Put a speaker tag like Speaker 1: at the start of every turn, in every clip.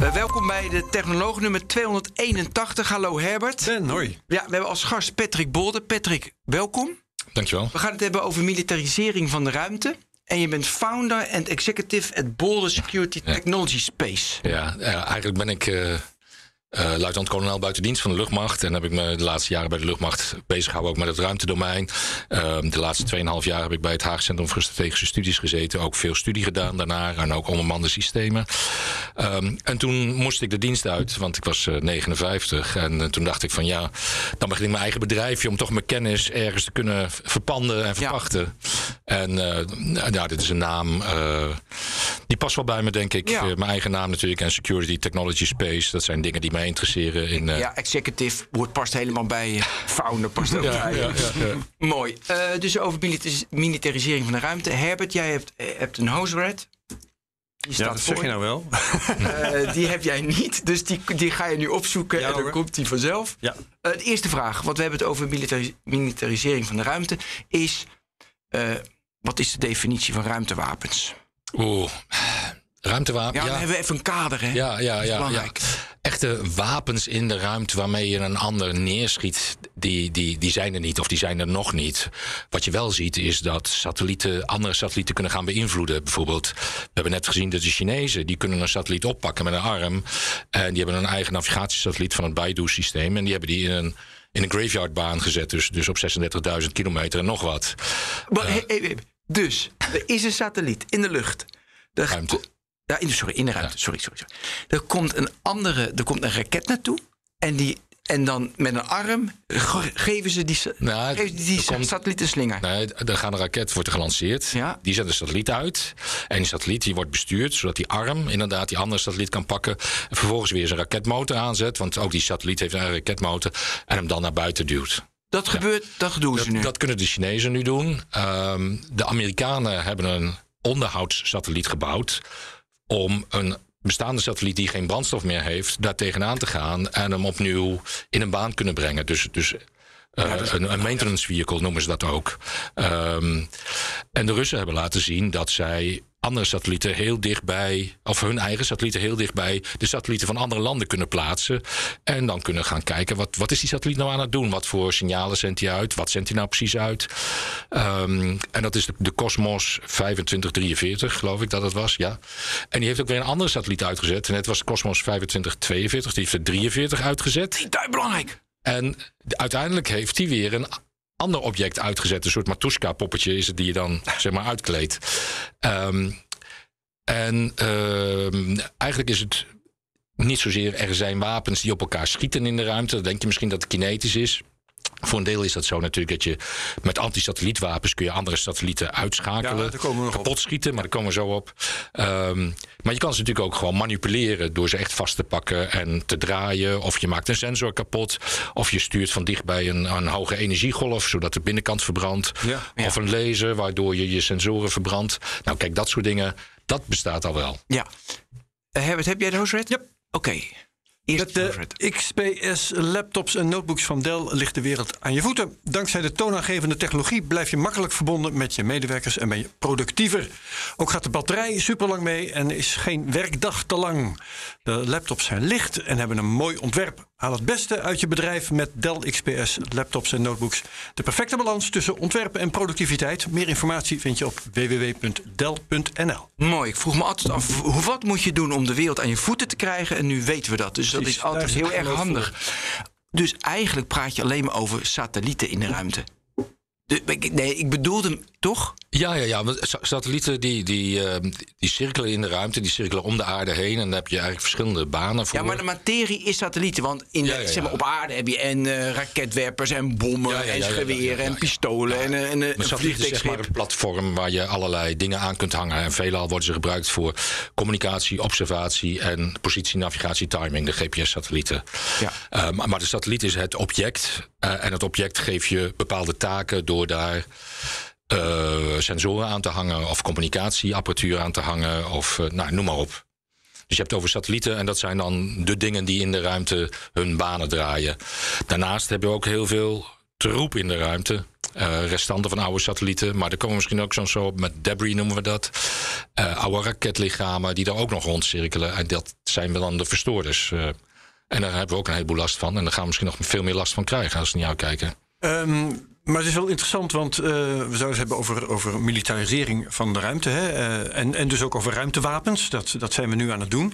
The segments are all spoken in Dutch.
Speaker 1: Uh, welkom bij de Technoloog nummer 281. Hallo Herbert.
Speaker 2: Ben, hoi.
Speaker 1: Ja, we hebben als gast Patrick Bolder. Patrick, welkom.
Speaker 3: Dankjewel.
Speaker 1: We gaan het hebben over militarisering van de ruimte. En je bent founder en executive at Boulder Security Technology Space.
Speaker 3: Ja, eigenlijk ben ik uh, uh, luitenant-kolonel buitendienst van de luchtmacht. En heb ik me de laatste jaren bij de luchtmacht bezig gehouden ook met het ruimtedomein. Uh, de laatste 2,5 jaar heb ik bij het Haag Centrum voor Strategische Studies gezeten. Ook veel studie gedaan daarna en ook onbemande systemen. Um, en toen moest ik de dienst uit, want ik was uh, 59. En uh, toen dacht ik van ja, dan begin ik mijn eigen bedrijfje om toch mijn kennis ergens te kunnen verpanden en verpachten. Ja. En ja, dit is een naam, die past wel bij me denk ik.
Speaker 1: Ja.
Speaker 3: mijn eigen naam natuurlijk en Security Technology Space. Dat zijn dingen die mij interesseren. In,
Speaker 1: ja, executive woord past helemaal bij je. Founder past ook
Speaker 3: ja,
Speaker 1: bij
Speaker 3: ja, ja,
Speaker 1: Mooi. Uh, dus over militaris militarisering van de ruimte. Herbert, jij hebt, hebt een.
Speaker 2: Die staat ja, dat zeg je nou wel.
Speaker 1: uh, die heb jij niet, dus die, die ga je nu opzoeken en dan hoor. komt die vanzelf.
Speaker 2: Ja.
Speaker 1: Uh, de eerste vraag, want we hebben het over militaris militarisering van de ruimte, is wat is de definitie van ruimtewapens?
Speaker 3: Oeh, ruimtewapens.
Speaker 1: Ja, dan hebben we even een kader, hè?
Speaker 3: Ja, ja, ja.
Speaker 1: belangrijk.
Speaker 3: ja. Echte wapens in de ruimte waarmee je een ander neerschiet, die, die, die zijn er niet of die zijn er nog niet. Wat je wel ziet is dat satellieten andere satellieten kunnen gaan beïnvloeden. Bijvoorbeeld, we hebben net gezien dat de Chinezen die kunnen een satelliet oppakken met een arm. En die hebben een eigen navigatiesatelliet van het Baidu-systeem. En die hebben die in een in een graveyardbaan gezet, dus, dus op 36.000 kilometer en nog wat.
Speaker 1: Maar, uh, hey, hey, dus, er is een satelliet in de lucht. De
Speaker 3: ruimte.
Speaker 1: Ja, in, sorry, in de ruimte. Ja. Sorry, sorry, sorry. Er komt een andere, er komt een raket naartoe. En, die, en dan met een arm geven ze die,
Speaker 3: nou,
Speaker 1: geven die
Speaker 3: komt,
Speaker 1: een slinger.
Speaker 3: Nee, er gaat een raket wordt gelanceerd.
Speaker 1: Ja.
Speaker 3: Die zet de satelliet uit. En die satelliet die wordt bestuurd zodat die arm inderdaad die andere satelliet kan pakken. En vervolgens weer zijn raketmotor aanzet. Want ook die satelliet heeft een raketmotor. En hem dan naar buiten duwt.
Speaker 1: Dat ja. gebeurt, dat doen
Speaker 3: dat,
Speaker 1: ze nu.
Speaker 3: Dat kunnen de Chinezen nu doen. Um, de Amerikanen hebben een onderhoudssatelliet gebouwd om een bestaande satelliet die geen brandstof meer heeft, daar tegenaan te gaan en hem opnieuw in een baan kunnen brengen. Dus, dus uh, dus een, een, maintenance vehicle noemen ze dat ook. Um, en de Russen hebben laten zien dat zij andere satellieten heel dichtbij, of hun eigen satellieten heel dichtbij de satellieten van andere landen kunnen plaatsen. En dan kunnen gaan kijken, wat, wat is die satelliet nou aan het doen? Wat voor signalen zendt hij uit? Wat zendt hij nou precies uit? Um, en dat is de, de Cosmos 2543, geloof ik dat het was, ja. En die heeft ook weer een andere satelliet uitgezet. En het was Cosmos 2542, die heeft er 43 uitgezet.
Speaker 1: Die is belangrijk.
Speaker 3: En uiteindelijk heeft hij weer een ander object uitgezet. Een soort Matushka-poppetje is het die je dan zeg maar uitkleedt. Um, en um, eigenlijk is het niet zozeer er zijn wapens die op elkaar schieten in de ruimte. Dan denk je misschien dat het kinetisch is. Voor een deel is dat zo natuurlijk dat je met anti-satellietwapens kun je andere satellieten uitschakelen,
Speaker 2: ja, komen we
Speaker 3: kapot schieten, maar daar komen we zo op. Um, maar je kan ze natuurlijk ook gewoon manipuleren door ze echt vast te pakken en te draaien. Of je maakt een sensor kapot, of je stuurt van dichtbij een, een hoge energiegolf zodat de binnenkant verbrandt.
Speaker 2: Ja.
Speaker 3: Of een laser waardoor je je sensoren verbrandt. Nou, kijk, dat soort dingen, dat bestaat al wel.
Speaker 1: Ja. Uh, Herbert, heb jij de host read?
Speaker 2: Ja.
Speaker 1: Oké. Okay.
Speaker 2: Met de XPS laptops en notebooks van Dell ligt de wereld aan je voeten. Dankzij de toonaangevende technologie blijf je makkelijk verbonden met je medewerkers en ben je productiever. Ook gaat de batterij super lang mee en is geen werkdag te lang. De laptops zijn licht en hebben een mooi ontwerp. Haal het beste uit je bedrijf met Dell XPS laptops en notebooks. De perfecte balans tussen ontwerp en productiviteit. Meer informatie vind je op www.dell.nl.
Speaker 1: Mooi. Ik vroeg me altijd af, wat moet je doen om de wereld aan je voeten te krijgen? En nu weten we dat. Dus dat is altijd heel erg handig. Dus eigenlijk praat je alleen maar over satellieten in de ruimte. Nee, ik bedoelde hem toch?
Speaker 3: Ja, ja, ja. Want satellieten die, die, uh, die cirkelen in de ruimte, die cirkelen om de aarde heen. En dan heb je eigenlijk verschillende banen voor.
Speaker 1: Ja, maar de materie is satellieten. Want in de,
Speaker 3: Ja, ja, ja.
Speaker 1: Zeg maar, op aarde heb je en uh, raketwerpers en bommen en geweren en pistolen en, en
Speaker 3: Een satelliet is zeg maar een platform waar je allerlei dingen aan kunt hangen. En veelal worden ze gebruikt voor communicatie, observatie en positie, navigatie, timing, de GPS-satellieten.
Speaker 1: Ja.
Speaker 3: Uh, maar, maar de satelliet is het object. Uh, en het object geeft je bepaalde taken door daar uh, sensoren aan te hangen of communicatieapparatuur aan te hangen of uh, nou, noem maar op. Dus je hebt het over satellieten en dat zijn dan de dingen die in de ruimte hun banen draaien. Daarnaast hebben we ook heel veel troep in de ruimte. restanten van oude satellieten. Maar er komen misschien ook zo'n zo met debris noemen we dat. oude raketlichamen die daar ook nog rondcirkelen. En dat zijn we dan de verstoorders. En daar hebben we ook een heleboel last van. En daar gaan we misschien nog veel meer last van krijgen als we niet uitkijken.
Speaker 2: Um, maar het is wel interessant, want uh, we zouden het hebben over, over militarisering van de ruimte. Hè? Uh, en, en dus ook over ruimtewapens. Dat, dat zijn we nu aan het doen.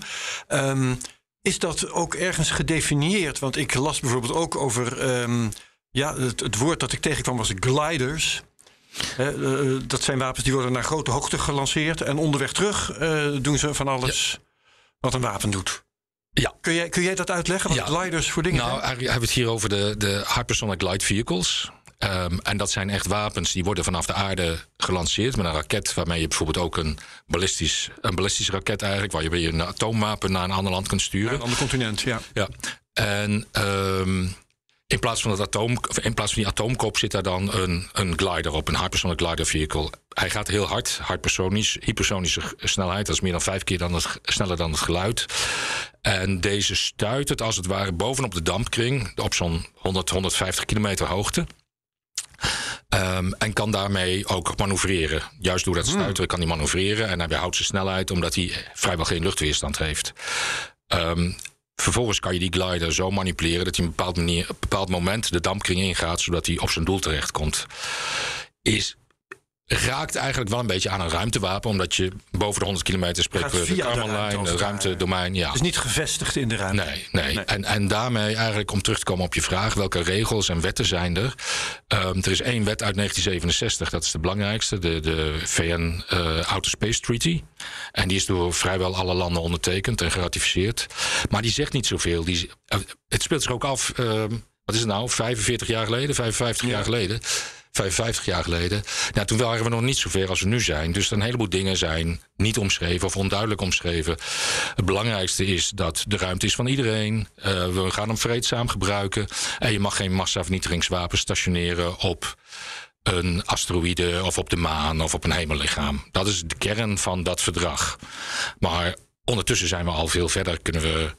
Speaker 2: Um, is dat ook ergens gedefinieerd? Want ik las bijvoorbeeld ook over. Um, ja, het, het, woord dat ik tegenkwam was gliders. Uh, dat zijn wapens die worden naar grote hoogte gelanceerd. En onderweg terug doen ze van alles ja. wat een wapen doet.
Speaker 3: Ja.
Speaker 2: Kun, jij, kun jij dat uitleggen? Wat ja. gliders voor dingen
Speaker 3: nou, hebben we het hier over de, de hypersonic glide vehicles. Um, en dat zijn echt wapens die worden vanaf de aarde gelanceerd met een raket waarmee je bijvoorbeeld ook een ballistisch, een ballistische raket eigenlijk, waar je een atoomwapen naar een ander land kunt sturen. Ja,
Speaker 2: een ander continent, ja.
Speaker 3: Ja. En um, in plaats van het atoom, in plaats van die atoomkop zit daar dan een, een glider op, een hypersonic glider vehicle. Hij gaat heel hard, hypersonisch, hypersonische snelheid, dat is meer dan vijf keer dan het, sneller dan het geluid. En deze stuit het als het ware bovenop de dampkring op zo'n 100, 150 kilometer hoogte. Um, en kan daarmee ook manoeuvreren. Juist door dat hmm. stuiteren kan hij manoeuvreren. En hij behoudt zijn snelheid omdat hij vrijwel geen luchtweerstand heeft. Um, vervolgens kan je die glider zo manipuleren dat hij op een bepaald, manier, een bepaald moment de dampkring ingaat, zodat hij op zijn doel terechtkomt. Is raakt eigenlijk wel een beetje aan een ruimtewapen, omdat je boven de 100 kilometer spreekt
Speaker 2: de
Speaker 3: Karmanlijn, de ruimtedomein. Ja.
Speaker 2: is niet gevestigd in de ruimte.
Speaker 3: Nee, nee. En, en daarmee eigenlijk om terug te komen op je vraag, welke regels en wetten zijn er? Um, er is één wet uit 1967, dat is de belangrijkste, de, de VN uh, eh, Outer Space Treaty. En die is door vrijwel alle landen ondertekend en geratificeerd. Maar die zegt niet zoveel. Die, uh, het speelt zich ook af, uh, wat is het nou, 45 jaar geleden, 55 ja. jaar geleden. 55 jaar geleden. Nou, toen waren we nog niet zover als we nu zijn. Dus een heleboel dingen zijn niet omschreven of onduidelijk omschreven. Het belangrijkste is dat de ruimte is van iedereen. Uh, we gaan hem vreedzaam gebruiken. En je mag geen massavernietigingswapen stationeren op een asteroïde of op de maan of op een hemellichaam. Dat is de kern van dat verdrag. Maar ondertussen zijn we al veel verder. Kunnen we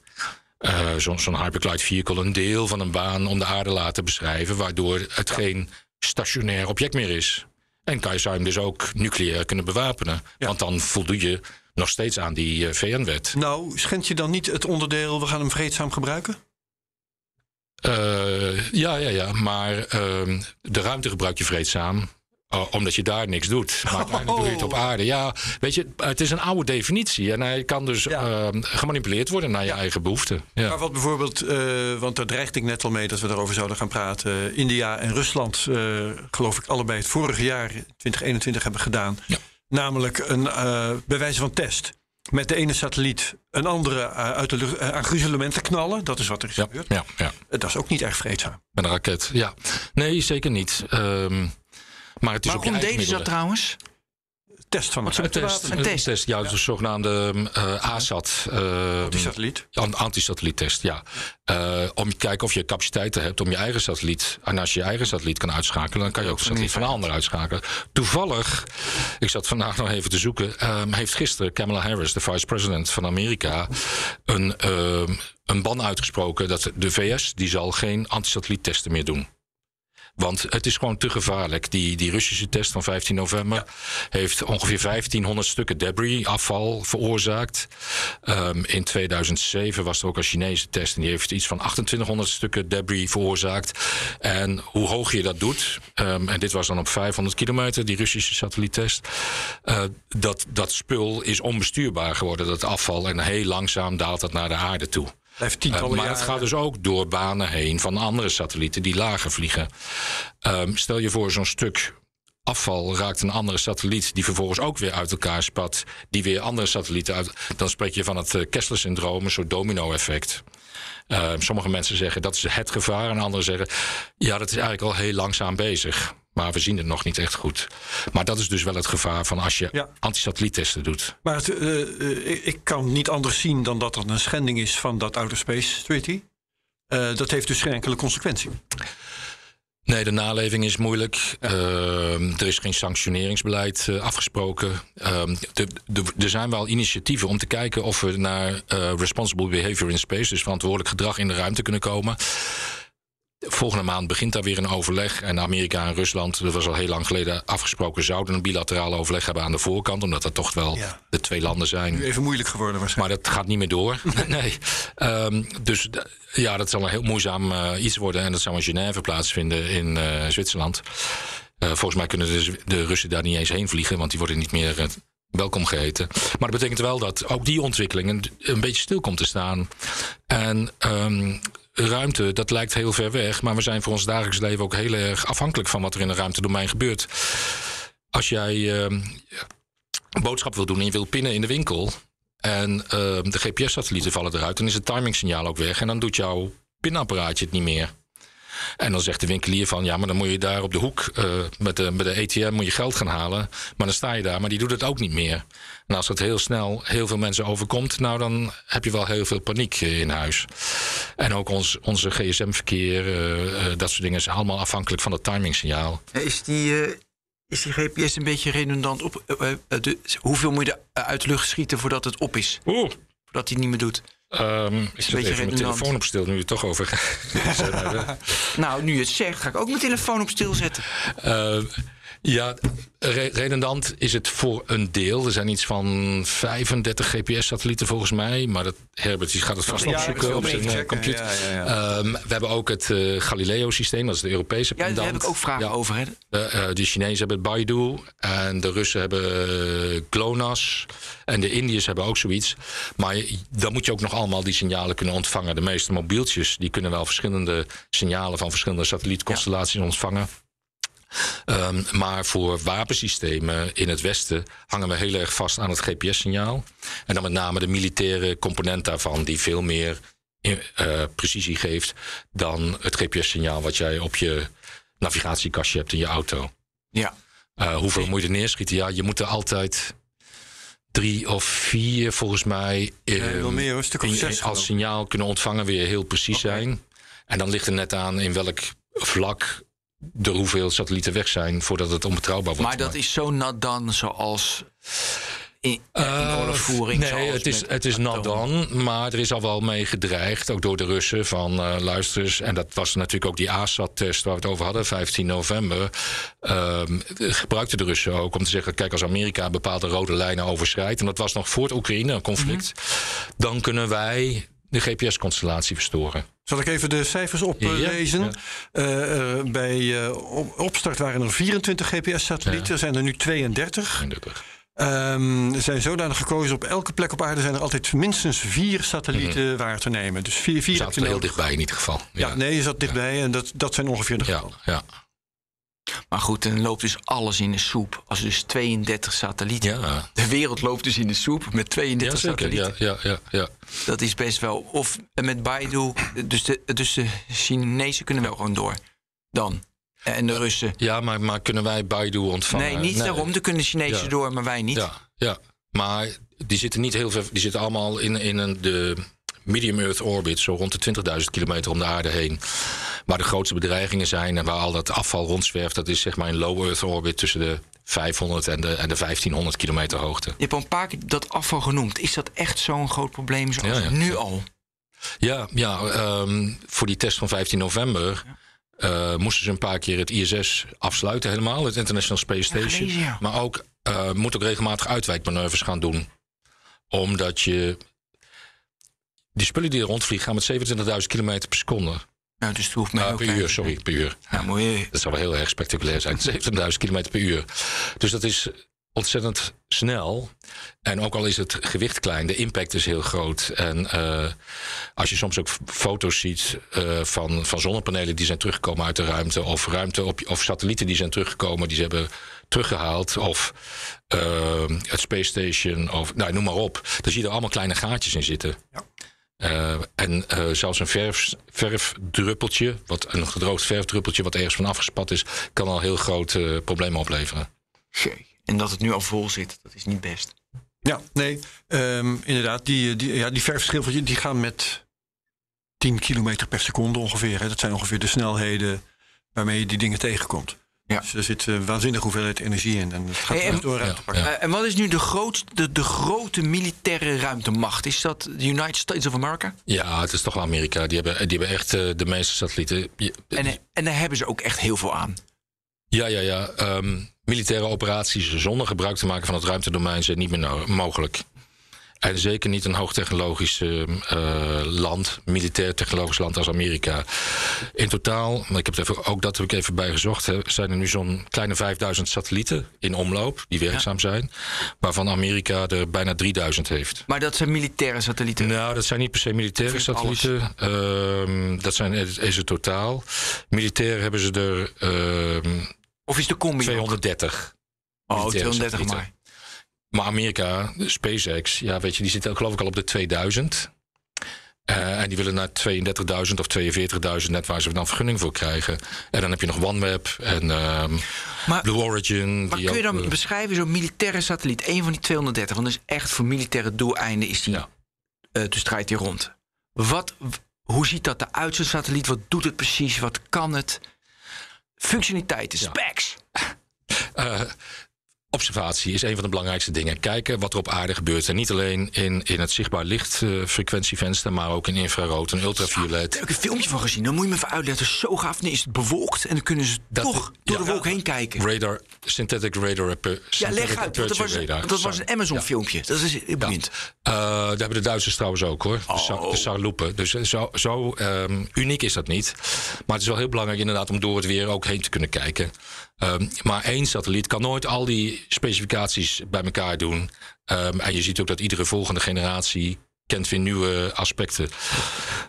Speaker 3: uh, zo'n zo hyperglide vehicle een deel van een baan om de aarde laten beschrijven, waardoor het geen stationair object meer is. En kan je hem dus ook nucleair kunnen bewapenen. Want dan voldoe je nog steeds aan die uh, VN-wet.
Speaker 2: Nou, schendt je dan niet het onderdeel... we gaan hem vreedzaam gebruiken?
Speaker 3: Uh, ja, ja, ja. Maar uh, de ruimte gebruik je vreedzaam. Oh, omdat je daar niks doet. Maar uiteindelijk doe je het op aarde. Ja, weet je, het is een oude definitie. En hij kan dus ja. uh, gemanipuleerd worden naar je ja. eigen behoeften. Ja.
Speaker 2: Maar wat bijvoorbeeld, uh, want daar dreigde ik net al mee dat we daarover zouden gaan praten. India en Rusland, uh, geloof ik, allebei het vorige jaar, 2021, hebben gedaan. Namelijk een bewijs van test. Met de ene satelliet een andere uit de lucht aan gruzelementen knallen. Dat is wat er is gebeurd.
Speaker 3: Ja, ja.
Speaker 2: Dat is ook niet erg vreedzaam.
Speaker 3: Met een raket, ja. Nee, zeker niet. Um, maar het is
Speaker 1: Waarom deden ze dat trouwens?
Speaker 2: Test van
Speaker 3: een, test, een test. test. Ja, de zogenaamde uh, ASAT.
Speaker 2: Uh, antisatelliet.
Speaker 3: Antisatelliettest, ja. Uh, om te kijken of je capaciteiten hebt om je eigen satelliet. En als je je eigen satelliet kan uitschakelen, dan kan je ook de satelliet van een ander uitschakelen. Toevallig, ik zat vandaag nog even te zoeken, um, heeft gisteren Kamala Harris, de vice-president van Amerika, een, een ban uitgesproken dat de VS die zal geen antisatelliettesten meer doen. Want het is gewoon te gevaarlijk. Die, die Russische test van 15 november heeft ongeveer 1500 stukken debris, afval veroorzaakt. Um, in 2007 was er ook een Chinese test en die heeft iets van 2800 stukken debris veroorzaakt. En hoe hoog je dat doet, um, en dit was dan op 500 kilometer, die Russische satelliettest, uh, dat, dat spul is onbestuurbaar geworden, dat afval. En heel langzaam daalt dat naar de aarde toe.
Speaker 2: Uh,
Speaker 3: maar het gaat dus ook door banen heen van andere satellieten die lager vliegen. Um, stel je voor, zo'n stuk afval raakt een andere satelliet die vervolgens ook weer uit elkaar spat, die weer andere satellieten uit. Dan spreek je van het uh, Kessler-syndroom, een soort domino-effect. Uh, sommige mensen zeggen dat is het gevaar, en anderen zeggen ja, dat is eigenlijk al heel langzaam bezig. Maar we zien het nog niet echt goed. Maar dat is dus wel het gevaar van als je ja. antisatelliettesten doet.
Speaker 2: Maar het, uh, ik kan niet anders zien dan dat er een schending is van dat Outer Space Treaty. Uh, dat heeft dus geen enkele consequentie.
Speaker 3: Nee, de naleving is moeilijk. Ja. Uh, er is geen sanctioneringsbeleid uh, afgesproken. Uh, de, de, er zijn wel initiatieven om te kijken of we naar responsible behavior in space, dus verantwoordelijk gedrag in de ruimte kunnen komen volgende maand begint daar weer een overleg. En Amerika en Rusland, dat was al heel lang geleden afgesproken, zouden een bilateraal overleg hebben aan de voorkant. Omdat dat toch wel de twee landen zijn.
Speaker 2: Nu even moeilijk geworden waarschijnlijk.
Speaker 3: Maar dat gaat niet meer door. nee. Ehm, dus ja, dat zal een heel moeizaam uh, iets worden. En dat zou in Genève plaatsvinden in uh, Zwitserland. Uh, volgens mij kunnen de, de, Russen daar niet eens heen vliegen, want die worden niet meer welkom geheten. Maar dat betekent wel dat ook die ontwikkeling een, een beetje stil komt te staan. En um, ruimte, dat lijkt heel ver weg. Maar we zijn voor ons dagelijks leven ook heel erg afhankelijk van wat er in het ruimtedomein gebeurt. Als jij een boodschap wil doen en je wil pinnen in de winkel. En uh, de GPS-satellieten vallen eruit, dan is het timingsignaal ook weg. En dan doet jouw pinapparaatje het niet meer. En dan zegt de winkelier van ja, maar dan moet je daar op de hoek uh, met, de, met de ATM moet je geld gaan halen. Maar dan sta je daar, maar die doet het ook niet meer. En als dat heel snel heel veel mensen overkomt, nou dan heb je wel heel veel paniek in huis. En ook ons, onze gsm-verkeer, uh, uh, dat soort dingen is allemaal afhankelijk van het timingsignaal.
Speaker 1: Is die, is die GPS een beetje redundant op? De, hoeveel moet je uit de lucht schieten voordat het op is?
Speaker 3: Oeh.
Speaker 1: Voordat hij niet meer doet?
Speaker 3: Um, ik zet even mijn telefoon op stil, nu je het toch over
Speaker 1: Nou, nu je het zegt, ga ik ook mijn telefoon op stil zetten.
Speaker 3: Uh, ja, redundant is het voor een deel. Er zijn iets van 35 GPS-satellieten volgens mij. Maar dat, Herbert die gaat het vast opzoeken op zijn computer. Ja, ja, um, we hebben ook het uh, Galileo-systeem, dat is de Europese
Speaker 1: Ja, daar heb ik ook vragen over. Hè?
Speaker 3: De, uh, de Chinezen hebben het Baidu. En de Russen hebben GLONASS. En de Indiërs hebben ook zoiets. Maar dan moet je ook nog allemaal die signalen kunnen ontvangen. De meeste mobieltjes die kunnen wel verschillende signalen van verschillende satellietconstellaties ontvangen. Um, maar voor wapensystemen in het Westen hangen we heel erg vast aan het GPS-signaal. En dan met name de militaire component daarvan, die veel meer uh, precisie geeft dan het GPS-signaal wat jij op je navigatiekastje hebt in je auto.
Speaker 1: Ja.
Speaker 3: Uh, hoeveel moet je er neerschieten? Ja, je moet er altijd drie of vier volgens mij
Speaker 2: meer, een stuk of zes,
Speaker 3: als signaal kunnen ontvangen, weer heel precies okay. zijn. En dan ligt er net aan in welk vlak de hoeveel satellieten weg zijn voordat het onbetrouwbaar wordt.
Speaker 1: Maar dat is zo nat dan zoals in, uh, oorlogvoering?
Speaker 3: Nee, het is, het is nat dan, maar er is al wel mee gedreigd, ook door de Russen, van uh, luister En dat was natuurlijk ook die ASAT-test waar we het over hadden, 15 november. Uh, gebruikten de Russen ook om te zeggen, kijk, als Amerika bepaalde rode lijnen overschrijdt, en dat was nog voor het Oekraïne-conflict, mm -hmm. dan kunnen wij de GPS-constellatie verstoren.
Speaker 2: Zal ik even de cijfers oplezen? Ja, ja. uh, bij uh, opstart waren er 24 GPS-satellieten, ja. zijn er nu 32. 32. Um, zijn zodanig gekozen op elke plek op aarde zijn er altijd minstens vier satellieten mm -hmm. waar te nemen. Dus vier, vier
Speaker 3: zat heel dichtbij in ieder geval.
Speaker 2: Ja, nee, je zat dichtbij en dat, dat zijn ongeveer de gevallen.
Speaker 3: Ja,
Speaker 1: maar goed, dan loopt dus alles in de soep. Als dus 32 satellieten.
Speaker 3: Ja.
Speaker 1: De wereld loopt dus in de soep met 32
Speaker 3: ja,
Speaker 1: satellieten.
Speaker 3: Ja, ja, ja,
Speaker 1: Dat is best wel. Of met Baidu, dus de, dus de Chinezen kunnen wel gewoon door. Dan. En de Russen.
Speaker 3: Ja, maar, maar kunnen wij Baidu ontvangen?
Speaker 1: Nee, niet nee. daarom. Dan kunnen de Chinezen ja. door, maar wij niet.
Speaker 3: Ja, ja, maar die zitten niet heel veel. Die zitten allemaal in, in een, de medium Earth orbit, zo rond de 20.000 kilometer om de aarde heen. Waar de grootste bedreigingen zijn en waar al dat afval rondzwerft, dat is zeg maar in low Earth orbit tussen de 500 en de, en de 1500 kilometer hoogte. Je
Speaker 1: hebt al een paar keer dat afval genoemd. Is dat echt zo'n groot probleem zoals ja, ja. nu al?
Speaker 3: Ja, ja um, voor die test van 15 november. Ja. Uh, moesten ze een paar keer het ISS afsluiten, helemaal, het International Space Station.
Speaker 1: Gelezen, ja.
Speaker 3: Maar ook uh, moet ook regelmatig uitwijkmanoeuvres gaan doen. Omdat je. Die spullen die er rondvliegen gaan met 27.000 kilometer per seconde.
Speaker 1: Nou, dus het hoeft mij
Speaker 3: uh,
Speaker 1: ook
Speaker 3: per uur, sorry, per uur.
Speaker 1: Ja, mooi.
Speaker 3: Dat zou wel heel erg spectaculair zijn. 17.000 kilometer per uur. Dus dat is ontzettend snel. En ook al is het gewicht klein, de impact is heel groot. En uh, als je soms ook foto's ziet uh, van, van zonnepanelen die zijn teruggekomen uit de ruimte, of ruimte op, of satellieten die zijn teruggekomen, die ze hebben teruggehaald, of uh, het Space Station, of nou, noem maar op. Daar zie je er allemaal kleine gaatjes in zitten.
Speaker 2: Ja.
Speaker 3: Uh, en uh, zelfs een verf, verfdruppeltje, wat, een gedroogd verfdruppeltje wat ergens van afgespat is, kan al heel grote uh, problemen opleveren.
Speaker 1: En dat het nu al vol zit, dat is niet best.
Speaker 2: Ja, nee, um, inderdaad. Die, die, ja, die verfschilfertjes die gaan met 10 kilometer per seconde ongeveer. Hè. Dat zijn ongeveer de snelheden waarmee je die dingen tegenkomt. Ja. Dus er zit een waanzinnige hoeveelheid energie in. En het gaat hey, en, door
Speaker 1: ruimte pakken. en wat is nu de, grootste, de, de, grote militaire ruimtemacht? Is dat de United States of America?
Speaker 3: Ja, het is toch wel Amerika. Die hebben, die hebben echt de meeste satellieten.
Speaker 1: En, en daar hebben ze ook echt heel veel aan.
Speaker 3: Ja, ja, ja. Ehm, militaire operaties zonder gebruik te maken van het ruimtedomein zijn niet meer mogelijk. En zeker niet een hoogtechnologisch uh, land, militair technologisch land als Amerika. In totaal, ik heb het even, ook dat heb ik even bijgezocht, hè, zijn er nu zo'n kleine 5000 satellieten in omloop die werkzaam zijn. Waarvan Amerika er bijna 3000 heeft.
Speaker 1: Maar dat zijn militaire satellieten?
Speaker 3: Nou, dat zijn niet per se militaire satellieten. Uh, dat zijn, is het totaal. Militair hebben ze er. Ehm,
Speaker 1: of is de combi?
Speaker 3: 230.
Speaker 1: Oh, 230 maar.
Speaker 3: Maar Amerika, SpaceX, ja, weet je, die zitten geloof ik al op de 2000. Uh, en die willen naar 32.000 of 42.000, net waar ze dan vergunning voor krijgen. En dan heb je nog OneWeb en um, maar, Blue Origin.
Speaker 1: Maar kun je dan beschrijven zo'n militaire satelliet, een van die 230, want dat is echt voor militaire doeleinden is die, ja. uh, dus draait die rond. Wat, hoe ziet dat eruit, zo'n satelliet? Wat doet het precies? Wat kan het? Functionaliteiten, specs.
Speaker 3: Uh, observatie is een van de belangrijkste dingen. Kijken wat er op aarde gebeurt. En niet alleen in, in het zichtbaar lichtfrequentievenster, maar ook in infrarood en ultraviolet.
Speaker 1: Daar heb ik een filmpje van gezien. Dan moet je me even uitleggen. Zo gaaf. Nee, is het bewolkt en dan kunnen ze toch door de wolk heen kijken.
Speaker 3: Radar, synthetic radar.
Speaker 1: Ja, leg uit. Dat was, radar. dat was een Amazon-filmpje. Dat is boeiend.
Speaker 3: Uh, daar hebben de Duitsers trouwens ook hoor. Oh. De Sarloepen. Dus zo, zo um, uniek is dat niet. Maar het is wel heel belangrijk inderdaad om door het weer ook heen te kunnen kijken. Um, maar één satelliet kan nooit al die specificaties bij elkaar doen. Um, en je ziet ook dat iedere volgende generatie kent weer nieuwe aspecten.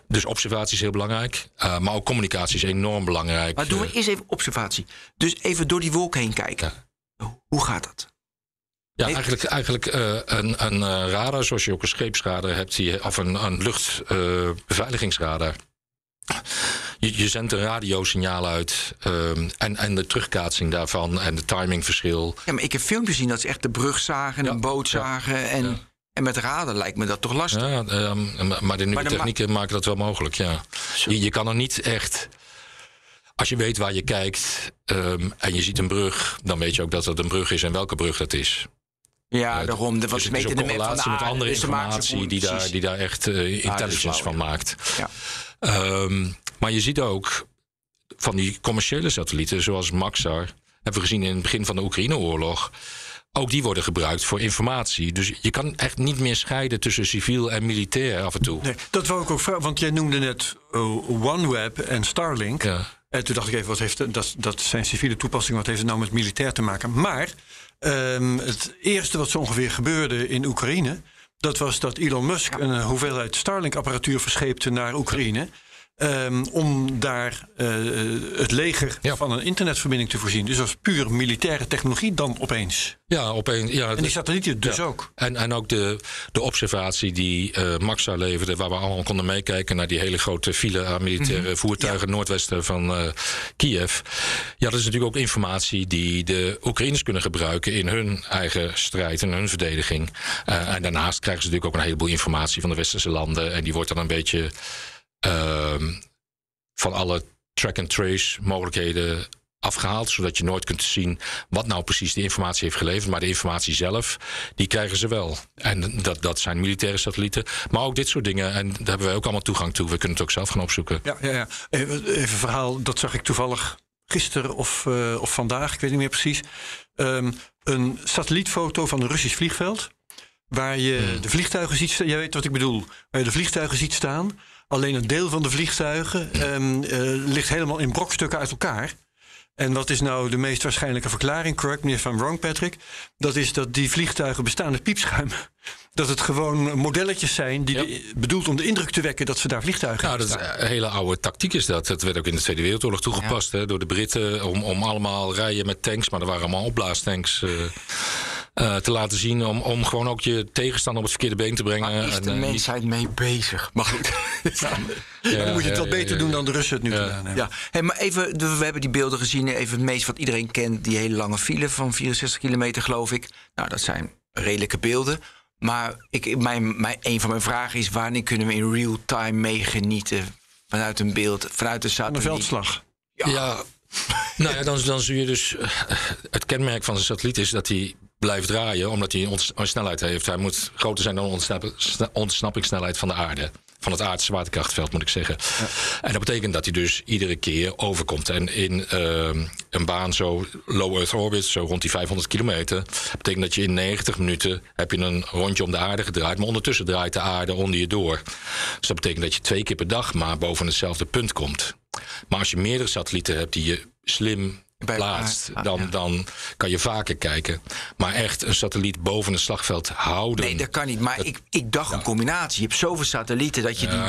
Speaker 3: Dus observatie is heel belangrijk. Uh, maar ook communicatie is enorm belangrijk.
Speaker 1: Maar doen we eerst even observatie. Dus even door die wolk heen kijken. Ja. Hoe gaat dat?
Speaker 3: Ja, eigenlijk, eigenlijk uh, een, een uh, radar, zoals je ook een scheepsradar hebt, die, of een, een luchtbeveiligingsradar. Je, je zendt een radiosignaal uit um, en, en de terugkaatsing daarvan en de timingverschil.
Speaker 1: Ja, maar ik heb filmpjes gezien dat ze echt de brug zagen, ja, een boot zagen. En, en met radar lijkt me dat toch lastig.
Speaker 3: Ja, um, maar de nieuwe maar technieken maken dat wel mogelijk, ja. Je, je, kan er niet echt... Als je weet waar je kijkt um, en je ziet een brug... dan weet je ook dat dat een brug is en welke brug dat is.
Speaker 1: Ja, daarom. Dat was dus
Speaker 3: meten de correlatie met andere informatie die daar, die daar echt uh, intelligence van maakt. Ja. Um, maar je ziet ook van die commerciële satellieten, zoals Maxar, hebben we gezien in het begin van de Oekraïne-oorlog. Ook die worden gebruikt voor informatie. Dus je kan echt niet meer scheiden tussen civiel en militair af en toe. Nee,
Speaker 2: dat wou ik ook vragen, want jij noemde net uh, OneWeb en Starlink. Ja. En toen dacht ik even, wat heeft, dat, dat zijn civiele toepassingen, wat heeft het nou met militair te maken? Maar um, het eerste wat zo ongeveer gebeurde in Oekraïne, dat was dat Elon Musk een hoeveelheid Starlink-apparatuur verscheepte naar Oekraïne. Um, om daar uh, het leger ja. van een internetverbinding te voorzien. Dus was puur militaire technologie dan opeens.
Speaker 3: Ja, opeens. Ja,
Speaker 2: en die satellieten dus ja. ook.
Speaker 3: En, en ook de, de observatie die uh, Maxa leverde, waar we allemaal konden meekijken naar die hele grote file aan militaire mm -hmm. voertuigen noordwesten van uh, Kiev. Ja, dat is natuurlijk ook informatie die de Oekraïners kunnen gebruiken in hun eigen strijd en hun verdediging. en daarnaast krijgen ze natuurlijk ook een heleboel informatie van de westerse landen. En die wordt dan een beetje van alle track-and-trace mogelijkheden afgehaald, zodat je nooit kunt zien wat nou precies die informatie heeft geleverd. Maar de informatie zelf, die krijgen ze wel. En dat, dat zijn militaire satellieten. Maar ook dit soort dingen. En daar hebben wij ook allemaal toegang toe. We kunnen het ook zelf gaan opzoeken.
Speaker 2: Ja, ja, ja. Even, even een verhaal, dat zag ik toevallig gisteren of, uh, of vandaag, ik weet niet meer precies. Um, een satellietfoto van een Russisch vliegveld. Waar je hmm. de vliegtuigen ziet staan. Jij weet wat ik bedoel. Waar je de vliegtuigen ziet staan. Alleen een deel van de vliegtuigen um, uh, ligt helemaal in brokstukken uit elkaar. En wat is nou de meest waarschijnlijke verklaring? Correct me if I'm wrong, Patrick. Dat is dat die vliegtuigen bestaan uit piepschuim. Dat het gewoon modelletjes zijn die de, bedoeld om de indruk te wekken dat ze daar vliegtuigen
Speaker 3: hebben. Nou, dat is een hele oude tactiek is dat. Dat werd ook in de Tweede Wereldoorlog toegepast ja. hè, door de Britten om, om allemaal rijden met tanks, maar er waren allemaal opblaastanks. Uh, uh, te laten zien. Om, om gewoon ook je tegenstander op het verkeerde been te brengen.
Speaker 1: Waar is de en, mensheid niet... mee bezig? Maar goed.
Speaker 2: ja, dan moet je het wel beter doen dan de Russen het nu gedaan hebben.
Speaker 1: Ja. Hey, maar even, we hebben die beelden gezien. Even het meest wat iedereen kent. Die hele lange file van 64 kilometer, geloof ik. Nou, dat zijn redelijke beelden. Maar ik, mijn, mijn, een van mijn vragen is: wanneer kunnen we in real time meegenieten vanuit een beeld, vanuit de satelliet?
Speaker 2: Een veldslag.
Speaker 3: Ja, ja Nou ja, dan, dan zul je dus. Het kenmerk van een satelliet is dat hij blijft draaien, omdat hij een snelheid heeft. Hij moet groter zijn dan de ontsnappingssnelheid van de aarde van het aardse zwaartekrachtveld, moet ik zeggen. Ja. En dat betekent dat hij dus iedere keer overkomt. En in uh, een baan zo low Earth orbit, zo rond die 500 kilometer, betekent dat je in 90 minuten heb je een rondje om de aarde gedraaid, maar ondertussen draait de aarde onder je door. Dus dat betekent dat je twee keer per dag maar boven hetzelfde punt komt. Maar als je meerdere satellieten hebt die je slim plaatst, dan, dan kan je vaker kijken. Maar echt een satelliet boven het slagveld houden.
Speaker 1: Nee, dat kan niet. Maar ik, ik dacht een combinatie. Je hebt zoveel satellieten dat je, die,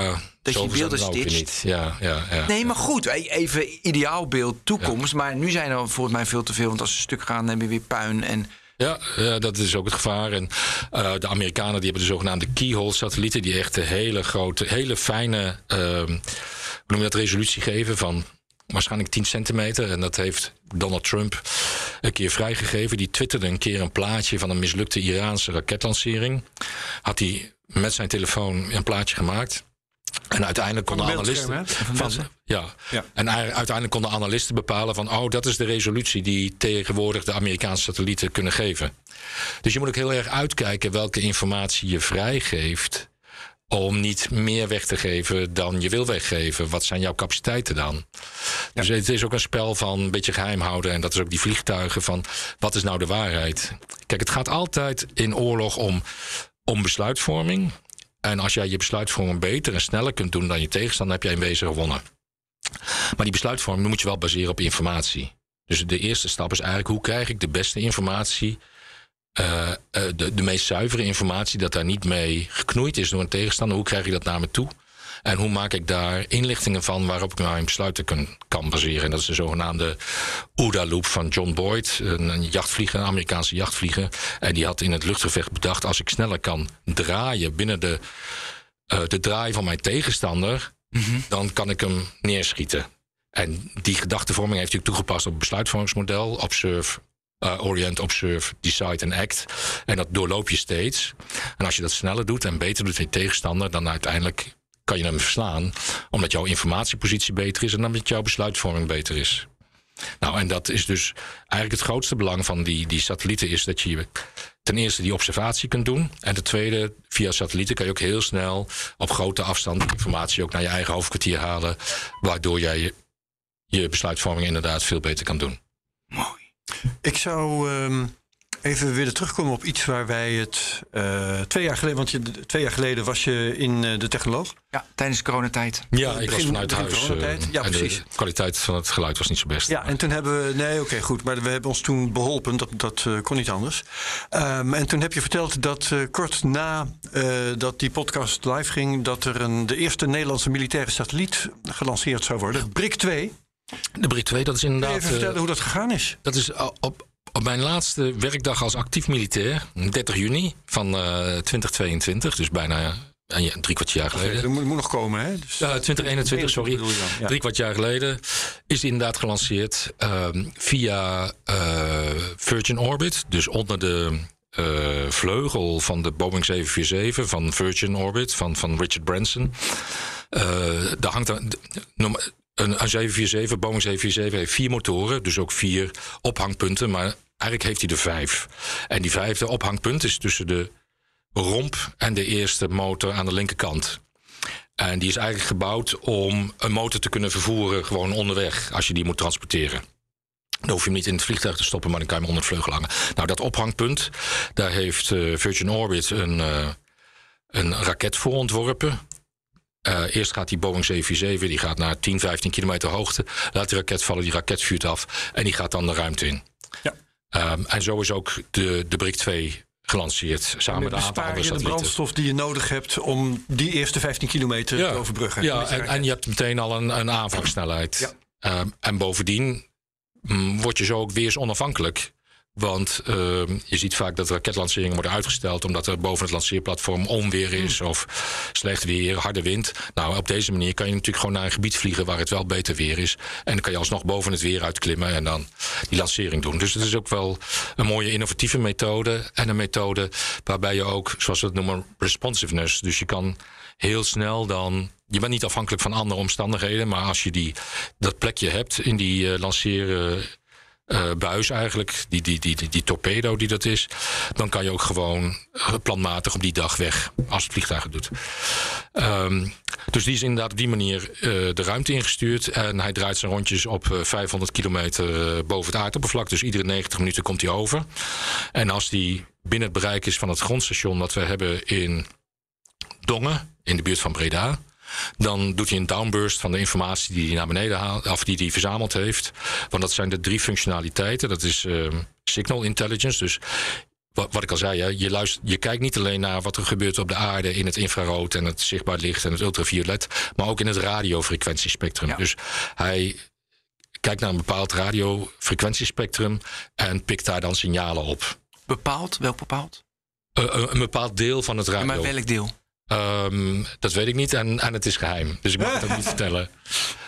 Speaker 1: dat je beelden stitcht.
Speaker 3: Ja, ja, ja,
Speaker 1: nee, maar goed. Even ideaalbeeld toekomst. Maar nu zijn er volgens mij veel te veel. Want als ze stuk gaan, dan heb je weer puin. En
Speaker 3: ja, ja, dat is ook het gevaar. En uh, de Amerikanen die hebben de zogenaamde keyhole-satellieten, die echt een hele grote, hele fijne, uh, hoe noem je dat, resolutie geven van waarschijnlijk 10 centimeter. En dat heeft Donald Trump een keer vrijgegeven. Die twitterde een keer een plaatje van een mislukte Iraanse raketlancering. Had hij met zijn telefoon een plaatje gemaakt. En uiteindelijk konden analisten. Van, ja. ja. En uiteindelijk konden analisten bepalen van oh, dat is de resolutie die tegenwoordig de Amerikaanse satellieten kunnen geven. Dus je moet ook heel erg uitkijken welke informatie je vrijgeeft om niet meer weg te geven dan je wil weggeven. Wat zijn jouw capaciteiten dan? Dus het is ook een spel van een beetje geheim houden. En dat is ook die vliegtuigen van wat is nou de waarheid? Kijk, het gaat altijd in oorlog om, om besluitvorming. En als jij je besluitvorming beter en sneller kunt doen dan je tegenstander, heb jij in wezen gewonnen. Maar die besluitvorming moet je wel baseren op informatie. Dus de eerste stap is eigenlijk hoe krijg ik de beste informatie uh, de, de meest zuivere informatie, dat daar niet mee geknoeid is door een tegenstander. Hoe krijg je dat naar me toe? En hoe maak ik daar inlichtingen van waarop ik mijn besluiten kan, kan baseren? En dat is de zogenaamde OODA-loop van John Boyd, een jachtvlieger, een Amerikaanse jachtvlieger. En die had in het luchtgevecht bedacht: als ik sneller kan draaien binnen de, uh, de draai van mijn tegenstander, mm dan kan ik hem neerschieten. En die gedachtevorming heeft hij toegepast op het besluitvormingsmodel, Observe, uh, orient, observe, decide en act. En dat doorloop je steeds. En als je dat sneller doet en beter doet je tegenstander, dan uiteindelijk kan je hem verslaan. Omdat jouw informatiepositie beter is en omdat jouw besluitvorming beter is. Nou, en dat is dus eigenlijk het grootste belang van die, die satellieten is dat je ten eerste die observatie kunt doen. En ten tweede, via satellieten kan je ook heel snel op grote afstand informatie ook naar je eigen hoofdkwartier halen. Waardoor jij je besluitvorming inderdaad veel beter kan doen.
Speaker 1: Mooi.
Speaker 2: Ik zou um, even willen terugkomen op iets waar wij het uh, twee jaar geleden, want je, twee jaar geleden was je in uh, de technoloog.
Speaker 1: Ja, tijdens coronatijd.
Speaker 3: Ja, ik was vanuit huis. Uh, ja, precies. De kwaliteit van het geluid was niet zo best.
Speaker 2: Ja, en toen hebben we, nee, oké, okay, goed, maar we hebben ons toen beholpen, dat, dat kon niet anders. Um, en toen heb je verteld dat kort na dat die podcast live ging, dat er een, de eerste Nederlandse militaire satelliet gelanceerd zou worden, BRIC 2.
Speaker 3: De Brik 2, dat is inderdaad.
Speaker 2: Kun je even vertellen
Speaker 3: uh,
Speaker 2: hoe dat gegaan is?
Speaker 3: Dat is op, op mijn laatste werkdag als actief militair, 30 juni van uh, 2022, dus bijna een drie kwart jaar geleden.
Speaker 2: Dat moet, moet, nog komen, hè?
Speaker 3: Dus, uh, 2021, sorry. Ja. Drie kwart jaar geleden is inderdaad gelanceerd um, via Virgin Orbit, dus onder de vleugel van de Boeing 747 van Virgin Orbit van, van Richard Branson. Daar hangt er, een A747, Boeing 747 heeft vier motoren, dus ook vier ophangpunten. Maar eigenlijk heeft hij er vijf. En die vijfde ophangpunt is tussen de romp en de eerste motor aan de linkerkant. En die is eigenlijk gebouwd om een motor te kunnen vervoeren gewoon onderweg als je die moet transporteren. Dan hoef je hem niet in het vliegtuig te stoppen, maar dan kan je hem onder het vleugel hangen. Nou, dat ophangpunt, daar heeft uh, Virgin Orbit een, uh, een raket voor ontworpen. Uh, eerst gaat die Boeing 747, die gaat naar 10, 15 kilometer hoogte. Laat die raket vallen, die raket vuurt af en die gaat dan de ruimte in. Ja. Um, en zo is ook de, de BRIC 2 gelanceerd samen met een aantal andere
Speaker 2: de brandstof die je nodig hebt om die eerste 15 kilometer
Speaker 3: ja.
Speaker 2: te overbruggen.
Speaker 3: Ja, en, en, je hebt meteen al een, een aanvangssnelheid. Ja. Um, en bovendien mm, word je zo ook weer eens onafhankelijk Want ehm, je ziet vaak dat raketlanceringen worden uitgesteld omdat er boven het lanceerplatform onweer is of slecht weer, harde wind. Nou, op deze manier kan je natuurlijk gewoon naar een gebied vliegen waar het wel beter weer is. En dan kan je alsnog boven het weer uitklimmen en dan die lancering doen. Dus het is ook wel een mooie innovatieve methode. En een methode waarbij je ook, zoals we het noemen, responsiveness. Dus je kan heel snel dan. Je bent niet afhankelijk van andere omstandigheden, maar als je die, dat plekje hebt in die uh, lanceren uh, buis eigenlijk, die, die, die, die, torpedo die dat is, dan kan je ook gewoon uh, planmatig op die dag weg als het vliegtuig het doet. Um, dus die is inderdaad op die manier uh, de ruimte ingestuurd en hij draait zijn rondjes op 500 kilometer boven het aardoppervlak. Dus iedere 90 minuten komt hij over. En als die binnen het bereik is van het grondstation dat we hebben in Dongen, in de buurt van Breda, dan doet hij een downburst van de informatie die hij naar beneden haalt, of die hij verzameld heeft. Want dat zijn de drie functionaliteiten. Dat is uh, signal intelligence. Dus wat, ik al zei, hè, je, luistert, je kijkt niet alleen naar wat er gebeurt op de aarde in het infrarood en het zichtbaar licht en het ultraviolet, maar ook in het radiofrequentiespectrum. Ja. Dus hij kijkt naar een bepaald radiofrequentiespectrum en pikt daar dan signalen op.
Speaker 1: Bepaald? Welk bepaald?
Speaker 3: Uh, een bepaald deel van het radio.
Speaker 1: Ja, maar welk deel?
Speaker 3: Um, dat weet ik niet en, en het is geheim. Dus ik mag het ook niet vertellen.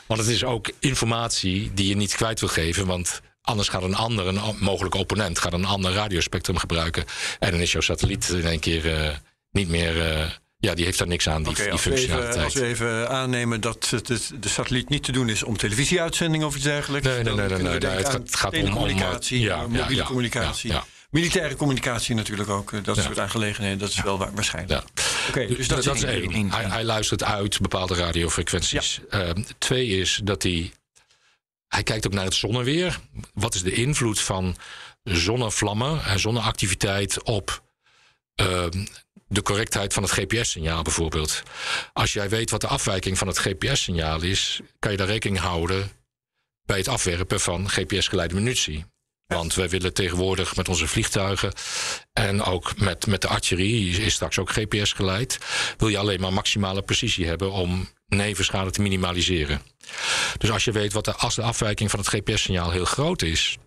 Speaker 3: Want het is ook informatie die je niet kwijt wil geven. Want anders gaat een ander, een mogelijke opponent, gaat een ander radiospectrum gebruiken. En dan is jouw satelliet in één keer uh, niet meer. Uh, ja, die heeft daar niks aan, die,
Speaker 2: okay,
Speaker 3: die
Speaker 2: als
Speaker 3: functionaliteit.
Speaker 2: Even, als we even aannemen dat het, de satelliet niet te doen is om televisieuitzendingen of iets dergelijks.
Speaker 3: Nee, nee, nee. nee, nee, nee het gaat, gaat om, om
Speaker 2: ja, mobiele ja, communicatie. Ja, Militaire communicatie natuurlijk ook, dat ja. soort aangelegenheden, dat is wel waar, waarschijnlijk.
Speaker 3: Ja. Oké, okay, dus dat, dat is één. één. Hij, hij, luistert uit bepaalde radiofrequenties. Uh, twee is dat hij. Hij kijkt ook naar het zonneweer. Wat is de invloed van zonnevlammen en zonneactiviteit op uh, de correctheid van het GPS-signaal bijvoorbeeld? Als jij weet wat de afwijking van het GPS-signaal is, kan je daar rekening houden bij het afwerpen van GPS-geleide munitie. Want wij willen tegenwoordig met onze vliegtuigen en ook met, met de artillerie is straks ook GPS geleid. Wil je alleen maar maximale precisie hebben om nevenschade te minimaliseren. Dus als je weet wat de, als de afwijking van het GPS-signaal heel groot is,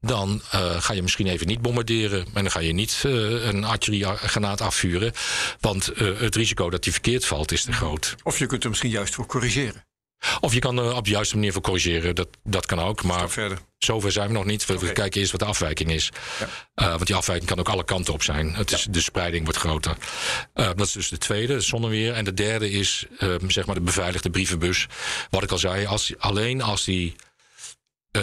Speaker 3: dan uh, ga je misschien even niet bombarderen. En dan ga je niet uh, een artilleriegranaat afvuren. Want uh, het risico dat die verkeerd valt is te groot.
Speaker 2: Of je kunt er misschien juist voor corrigeren.
Speaker 3: Of je kan er op de juiste manier voor corrigeren. Dat, dat kan ook. Maar
Speaker 2: verder.
Speaker 3: zover zijn we nog niet. We, okay. kijken eerst wat de afwijking is. Ja. Uh, want die afwijking kan ook alle kanten op zijn. Het is. De spreiding wordt groter. Uh, dat is dus de tweede, zonneweer. En de derde is uh, zeg maar de beveiligde brievenbus. Wat ik al zei, als, alleen als die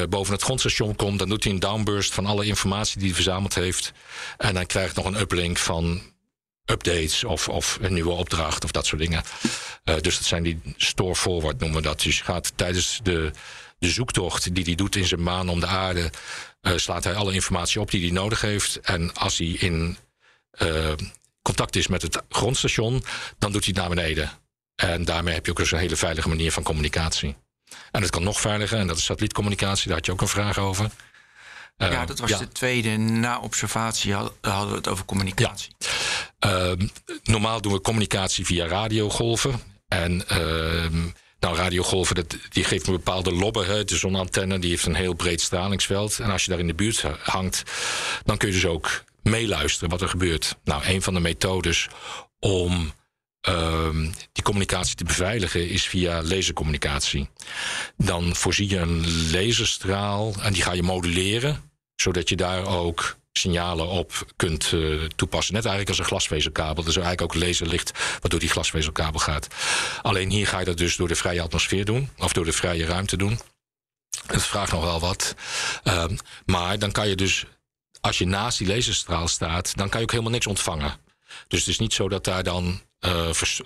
Speaker 3: boven het grondstation komt, dan doet hij een downburst van alle informatie die hij verzameld heeft. En dan krijgt nog een uplink van updates of, of een nieuwe opdracht of dat soort dingen. Uh, dus dat zijn die store forward noemen we dat. Dus je gaat tijdens de, de zoektocht die hij doet in zijn maan om de aarde, uh, slaat hij alle informatie op die hij nodig heeft. En als hij in uh, contact is met het grondstation, dan doet hij het naar beneden. En daarmee heb je ook eens een hele veilige manier van communicatie. En het kan nog veiliger, en dat is satellietcommunicatie, daar had je ook een vraag over.
Speaker 1: Ja, dat was ja. de tweede. Na observatie hadden we het over communicatie.
Speaker 3: Ja. Uh, normaal doen we communicatie via radiogolven. En uh, nou, radiogolven, dat, die geeft een bepaalde lobben. Hè. De zonantenne die heeft een heel breed stralingsveld. En als je daar in de buurt hangt, dan kun je dus ook meeluisteren wat er gebeurt. Nou, een van de methodes om Um, die communicatie te beveiligen is via lasercommunicatie. Dan voorzie je een laserstraal en die ga je moduleren, zodat je daar ook signalen op kunt uh, toepassen. Net eigenlijk als een glasvezelkabel. Dus eigenlijk ook laserlicht wat door die glasvezelkabel gaat. Alleen hier ga je dat dus door de vrije atmosfeer doen, of door de vrije ruimte doen. Dat vraagt nog wel wat. Um, maar dan kan je dus, als je naast die laserstraal staat, dan kan je ook helemaal niks ontvangen. Dus het is niet zo dat daar dan vers,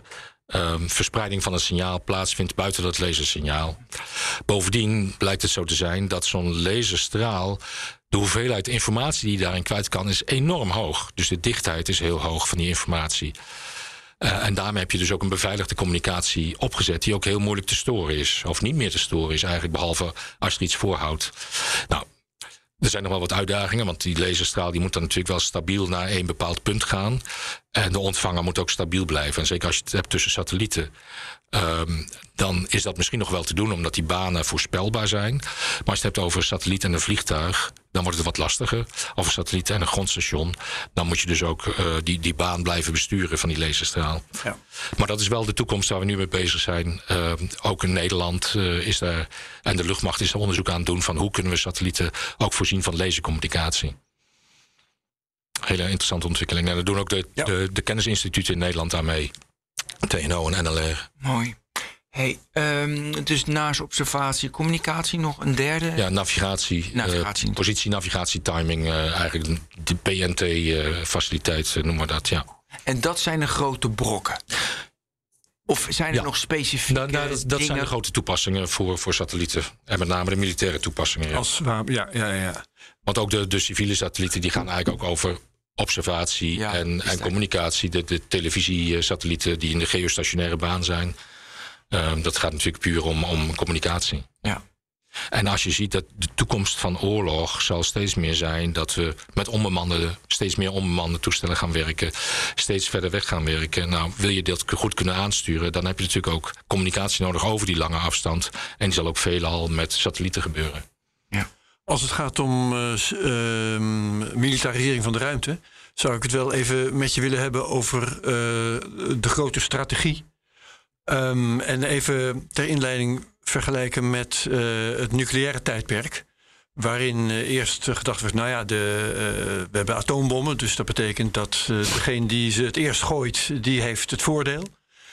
Speaker 3: uh, verspreiding van het signaal plaatsvindt buiten dat lasersignaal. Bovendien blijkt het zo te zijn dat zo'n laserstraal. De hoeveelheid informatie die je daarin kwijt kan, is enorm hoog. Dus de dichtheid is heel hoog van die informatie. Uh, en daarmee heb je dus ook een beveiligde communicatie opgezet, die ook heel moeilijk te storen is. Of niet meer te storen is, eigenlijk, behalve als je iets voorhoudt. Nou, er zijn nog wel wat uitdagingen, want die laserstraal die moet dan natuurlijk wel stabiel naar één bepaald punt gaan. En de ontvanger moet ook stabiel blijven. En zeker als je het hebt tussen satellieten, um, dan is dat misschien nog wel te doen, omdat die banen voorspelbaar zijn. Maar als je het hebt over een satelliet en een vliegtuig, dan wordt het wat lastiger. Of een satelliet en een grondstation. Dan moet je dus ook uh, die, die baan blijven besturen van die laserstraal. Ja. Maar dat is wel de toekomst waar we nu mee bezig zijn. Uh, ook in Nederland uh, is daar. En de luchtmacht is er onderzoek aan het doen van hoe kunnen we satellieten ook voorzien van lasercommunicatie. Hele interessante ontwikkeling. En daar doen ook de, ja. de, de kennisinstituten in Nederland aan mee. TNO en NLR.
Speaker 1: Mooi. Hey, um, dus naast observatie, communicatie nog een derde?
Speaker 3: Ja, navigatie. navigatie uh, positie, navigatie, timing. Uh, eigenlijk de PNT-faciliteit, uh, noemen we dat, ja.
Speaker 1: En dat zijn de grote brokken? Of zijn er ja. nog specifieke nou, nou,
Speaker 3: dat, dat zijn de grote toepassingen voor, voor satellieten. En met name de militaire toepassingen. Ja.
Speaker 2: Als, ja, ja, ja.
Speaker 3: Want ook de, de civiele satellieten die gaan eigenlijk ook over observatie ja, en, en communicatie. De, de televisiesatellieten die in de geostationaire baan zijn. Um, dat gaat natuurlijk puur om, om communicatie.
Speaker 1: Ja.
Speaker 3: En als je ziet dat de toekomst van oorlog zal steeds meer zijn dat we met onbemande, steeds meer onbemande toestellen gaan werken, steeds verder weg gaan werken. Nou, wil je dat goed kunnen aansturen, dan heb je natuurlijk ook communicatie nodig over die lange afstand. En die zal ook veelal met satellieten gebeuren.
Speaker 2: Ja. Als het gaat om uh, uh, militarisering van de ruimte, zou ik het wel even met je willen hebben over uh, de grote strategie. Um, en even ter inleiding vergelijken met uh, het nucleaire tijdperk. Waarin uh, eerst gedacht werd, nou ja, de, uh, we hebben atoombommen. Dus dat betekent dat degene die ze het eerst gooit, die heeft het voordeel.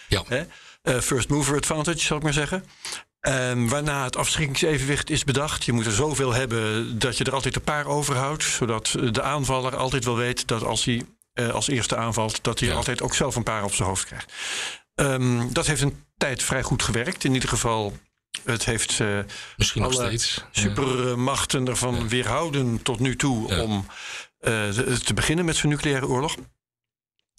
Speaker 3: Ja.
Speaker 2: first mover advantage, zal ik maar zeggen. Um, waarna het afschrikkingsevenwicht is bedacht. Je moet er zoveel hebben dat je er altijd een paar overhoudt. Zodat de aanvaller altijd wel weet dat als hij als eerste aanvalt, dat hij ja. altijd ook zelf een paar op zijn hoofd krijgt. Um, dat heeft een tijd vrij goed gewerkt. In ieder geval, het heeft uh,
Speaker 3: Misschien nog steeds.
Speaker 2: supermachten ervan ja. weerhouden tot nu toe ja. om uh, te beginnen met zo'n nucleaire oorlog.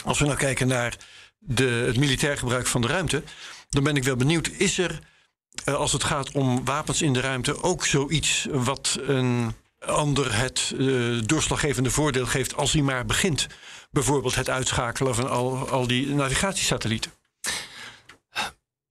Speaker 2: Als we nou kijken naar de, het militair gebruik van de ruimte, dan ben ik wel benieuwd, is er uh, als het gaat om wapens in de ruimte ook zoiets wat een ander het doorslaggevende voordeel geeft als hij maar begint? Bijvoorbeeld het uitschakelen van al, al die navigatiesatellieten.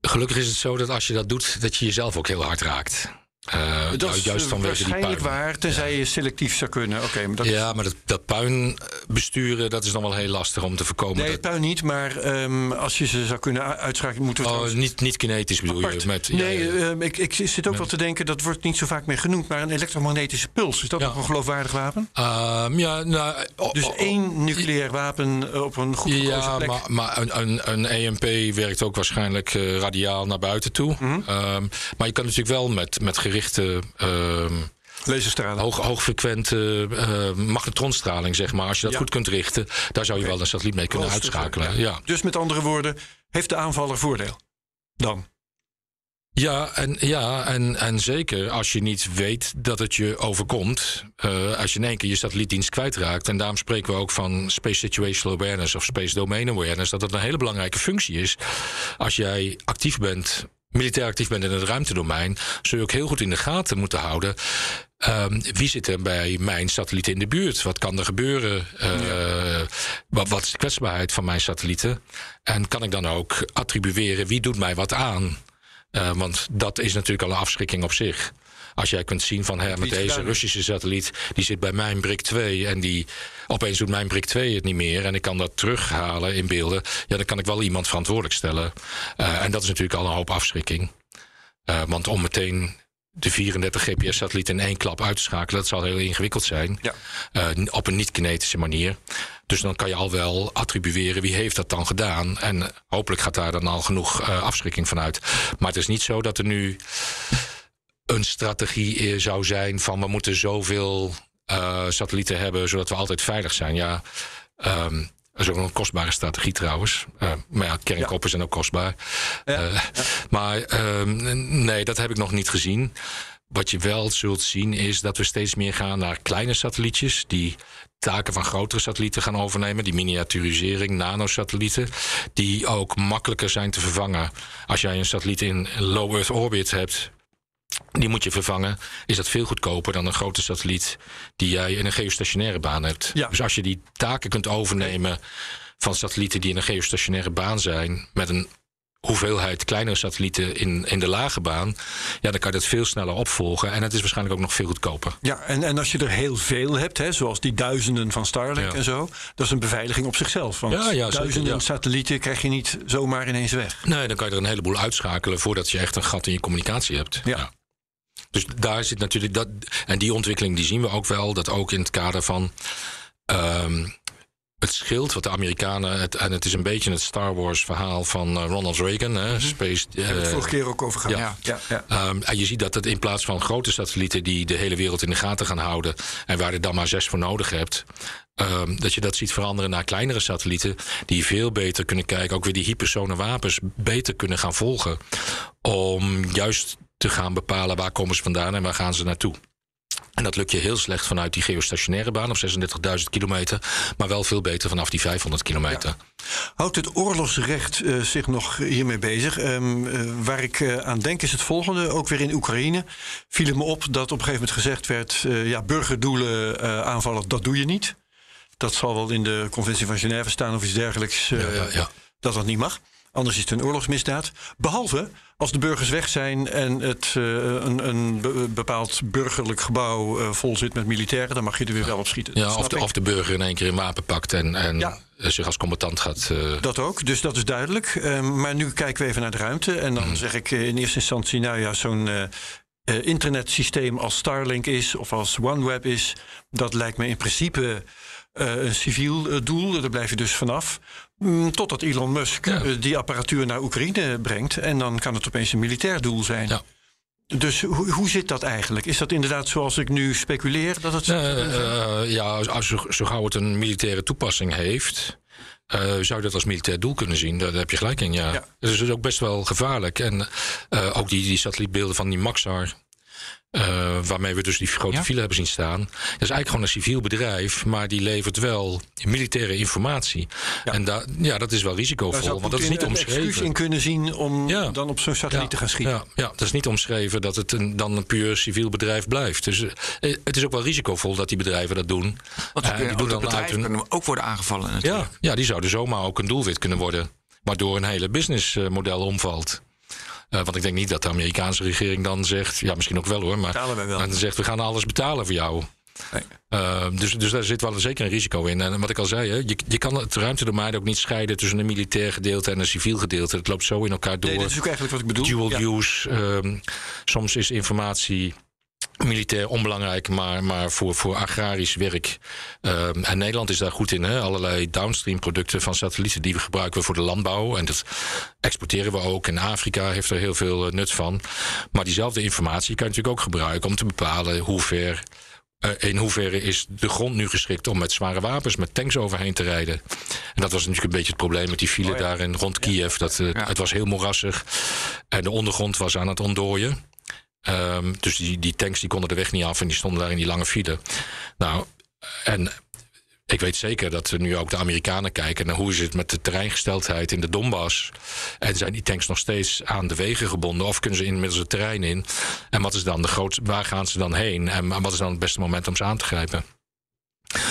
Speaker 3: Gelukkig is het zo dat als je dat doet, dat je jezelf ook heel hard raakt.
Speaker 2: Uh, dat is juist waarschijnlijk waar, tenzij ja. je selectief zou kunnen. Okay,
Speaker 3: maar dat ja, maar dat, dat puin besturen, dat is dan wel heel lastig om te voorkomen.
Speaker 2: Nee,
Speaker 3: dat...
Speaker 2: puin niet, maar um, als je ze zou kunnen uitschakelen, moeten we
Speaker 3: oh, trouwens... niet, niet kinetisch bedoel
Speaker 2: Apart.
Speaker 3: je? Met,
Speaker 2: nee, ja, ja. Um, ik, ik zit ook met... wel te denken, dat wordt niet zo vaak meer genoemd, maar een elektromagnetische puls, is dat nog een geloofwaardig wapen?
Speaker 3: Um, ja, nou,
Speaker 2: oh, dus oh, één nucleair wapen op een goed gekozen
Speaker 3: ja,
Speaker 2: plek?
Speaker 3: maar, maar een, een, een EMP werkt ook waarschijnlijk uh, radiaal naar buiten toe. Mm -hmm. maar je kan natuurlijk wel met, met gerichte...
Speaker 2: Laserstralen.
Speaker 3: Hoog, hoogfrequente uh, magnetronstraling, zeg maar. Als je dat ja. goed kunt richten, daar zou je okay. wel een satelliet mee kunnen uitschakelen. Ja. ja.
Speaker 2: Dus met andere woorden, heeft de aanvaller voordeel? Dan?
Speaker 3: Ja, en, ja en, en zeker als je niet weet dat het je overkomt. Uh, als je in één keer je satellietdienst kwijtraakt. En daarom spreken we ook van Space Situational Awareness of Space Domain Awareness. Dat dat een hele belangrijke functie is. Als jij actief bent militair actief bent in het ruimtedomein, zul je ook heel goed in de gaten moeten houden. Um, wie zit er bij mijn satellieten in de buurt? Wat kan er gebeuren? Ja. wat, wat, is de kwetsbaarheid van mijn satellieten? En kan ik dan ook attribueren wie doet mij wat aan? Uh, want dat is natuurlijk al een afschrikking op zich. Als jij kunt zien van hè, met deze Russische satelliet, die zit bij mijn BRIC 2 en die opeens doet mijn BRIC 2 het niet meer en ik kan dat terughalen in beelden, ja, dan kan ik wel iemand verantwoordelijk stellen. Uh, en dat is natuurlijk al een hoop afschrikking. Uh, want om meteen de 34 GPS-satellieten in één klap uit te schakelen, dat zal heel ingewikkeld zijn. Ja. Uh, op een niet-kinetische manier. Dus dan kan je al wel attribueren wie heeft dat dan gedaan. En hopelijk gaat daar dan al genoeg uh, afschrikking van uit. Maar het is niet zo dat er nu een strategie zou zijn van we moeten zoveel uh, satellieten hebben zodat we altijd veilig zijn. Ja, um, dat is ook een kostbare strategie trouwens. Uh, maar ja, kernkoppen ja. zijn ook kostbaar. Ja. Uh, ja. Maar um, nee, dat heb ik nog niet gezien. Wat je wel zult zien is dat we steeds meer gaan naar kleine satellietjes die taken van grotere satellieten gaan overnemen. Die miniaturisering, nanosatellieten. Die ook makkelijker zijn te vervangen. Als jij een satelliet in low Earth orbit hebt, die moet je vervangen, is dat veel goedkoper dan een grote satelliet die jij in een geostationaire baan hebt. Ja. Dus als je die taken kunt overnemen van satellieten die in een geostationaire baan zijn, met een hoeveelheid kleinere satellieten in, in de lage baan, ja, dan kan je dat veel sneller opvolgen. En het is waarschijnlijk ook nog veel goedkoper.
Speaker 2: Ja, en, en als je er heel veel hebt, hè, zoals die duizenden van Starlink en zo, dat is een beveiliging op zichzelf. Want ja, ja, duizenden satellieten krijg je niet zomaar ineens weg.
Speaker 3: Nee, dan kan je er een heleboel uitschakelen voordat je echt een gat in je communicatie hebt. ja. Dus daar zit natuurlijk dat. En die ontwikkeling die zien we ook wel. Dat ook in het kader van. Ehm, het schild wat de Amerikanen. Het, en het is een beetje het Star Wars verhaal van uh, Ronald Reagan. Hè,
Speaker 2: mm Space. Uh, Hebben we het eh, vorige keer ook over gehad. Ja. ja,
Speaker 3: ja, ehm, en je ziet dat het in plaats van grote satellieten die de hele wereld in de gaten gaan houden. en waar je dan maar zes voor nodig hebt. Um, dat je dat ziet veranderen naar kleinere satellieten. die veel beter kunnen kijken. ook weer die hypersone wapens beter kunnen gaan volgen. Om juist te gaan bepalen waar komen ze vandaan en waar gaan ze naartoe. En dat lukt je heel slecht vanuit die geostationaire baan op 36.000 kilometer, maar wel veel beter vanaf die 500 kilometer.
Speaker 2: Houdt het oorlogsrecht uh, zich nog hiermee bezig? Um, uh, waar ik uh, aan denk is het volgende, ook weer in Oekraïne. Viel het me op dat op een gegeven moment gezegd werd: ja, burgerdoelen aanvallen, dat doe je niet. Dat zal wel in de Conventie van Genève staan of iets dergelijks, ja, ja, ja. dat dat niet mag. Anders is het een oorlogsmisdaad. Behalve als de burgers weg zijn en het, uh, een, een, bepaald burgerlijk gebouw uh, vol zit met militairen, dan mag je er weer wel op schieten.
Speaker 3: Ja, of de, of de, burger in één keer een wapen pakt en, en zich als combatant gaat. Uh...
Speaker 2: Dat ook, dus dat is duidelijk. Ehm, maar nu kijken we even naar de ruimte. En dan hmm. zeg ik in eerste instantie, nou ja, zo'n internetsysteem als Starlink is of als OneWeb is, dat lijkt me in principe een civiel doel. Daar blijf je dus vanaf. Mm, totdat Elon Musk eh, die apparatuur naar Oekraïne brengt. En dan kan het opeens een militair doel zijn. Ja. Dus hoe, hoe zit dat eigenlijk? Is dat inderdaad zoals ik nu speculeer? Dat het
Speaker 3: uh, ja, als, zo, zo gauw het een militaire toepassing heeft. Uh, zou je dat als militair doel kunnen zien? Daar heb je gelijk in, ja. ja. Dus het is ook best wel gevaarlijk. En ook die, die satellietbeelden van die Maxar. Uh, waarmee we dus die grote ja? file hebben zien staan. Dat is eigenlijk gewoon een civiel bedrijf, maar die levert wel militaire informatie. Ja. En da ja, dat is wel risicovol, want dat is niet omschreven. excuus
Speaker 2: in kunnen zien om ja. dan op zo'n satelliet te gaan schieten.
Speaker 3: Ja, ja, dat is niet omschreven dat het een, dan een puur civiel bedrijf blijft. Dus uh, het is ook wel risicovol dat die bedrijven dat doen.
Speaker 1: Want uh, die doen dan uit hun... kunnen ook worden aangevallen natuurlijk.
Speaker 3: Ja, ja, die zouden zomaar ook een doelwit kunnen worden. Waardoor een hele businessmodel omvalt. Uh, want ik denk niet dat de Amerikaanse regering dan zegt, ja, misschien ook wel hoor, maar dan zegt we gaan alles betalen voor jou. Nee. Uh, dus, dus daar zit wel zeker een risico in. En wat ik al zei, hè, je, je kan het ruimtedomein ook niet scheiden tussen een militair gedeelte en een civiel gedeelte. Het loopt zo in elkaar door. Nee,
Speaker 2: dat is ook eigenlijk wat ik bedoel.
Speaker 3: Dual use. Uh, soms is informatie militair onbelangrijk, maar, maar voor, voor agrarisch werk. Um, en Nederland is daar goed in. Hè? Allerlei downstream producten van satellieten die we gebruiken voor de landbouw. En dat exporteren we ook. En Afrika heeft er heel veel uh, nut van. Maar diezelfde informatie kan je natuurlijk ook gebruiken om te bepalen hoe ver. Uh, in hoeverre is de grond nu geschikt om met zware wapens, met tanks overheen te rijden? En dat was natuurlijk een beetje het probleem met die file oh ja. daar in rond Kiev. Dat, uh, ja. Het was heel moerassig en de ondergrond was aan het ontdooien. Um, dus die, die tanks die konden de weg niet af en die stonden daar in die lange file. Nou, en ik weet zeker dat we nu ook de Amerikanen kijken naar hoe is het met de terreingesteldheid in de Donbass. En zijn die tanks nog steeds aan de wegen gebonden of kunnen ze inmiddels het terrein in? En wat is dan de grootste, waar gaan ze dan heen? En wat is dan het beste moment om ze aan te grijpen?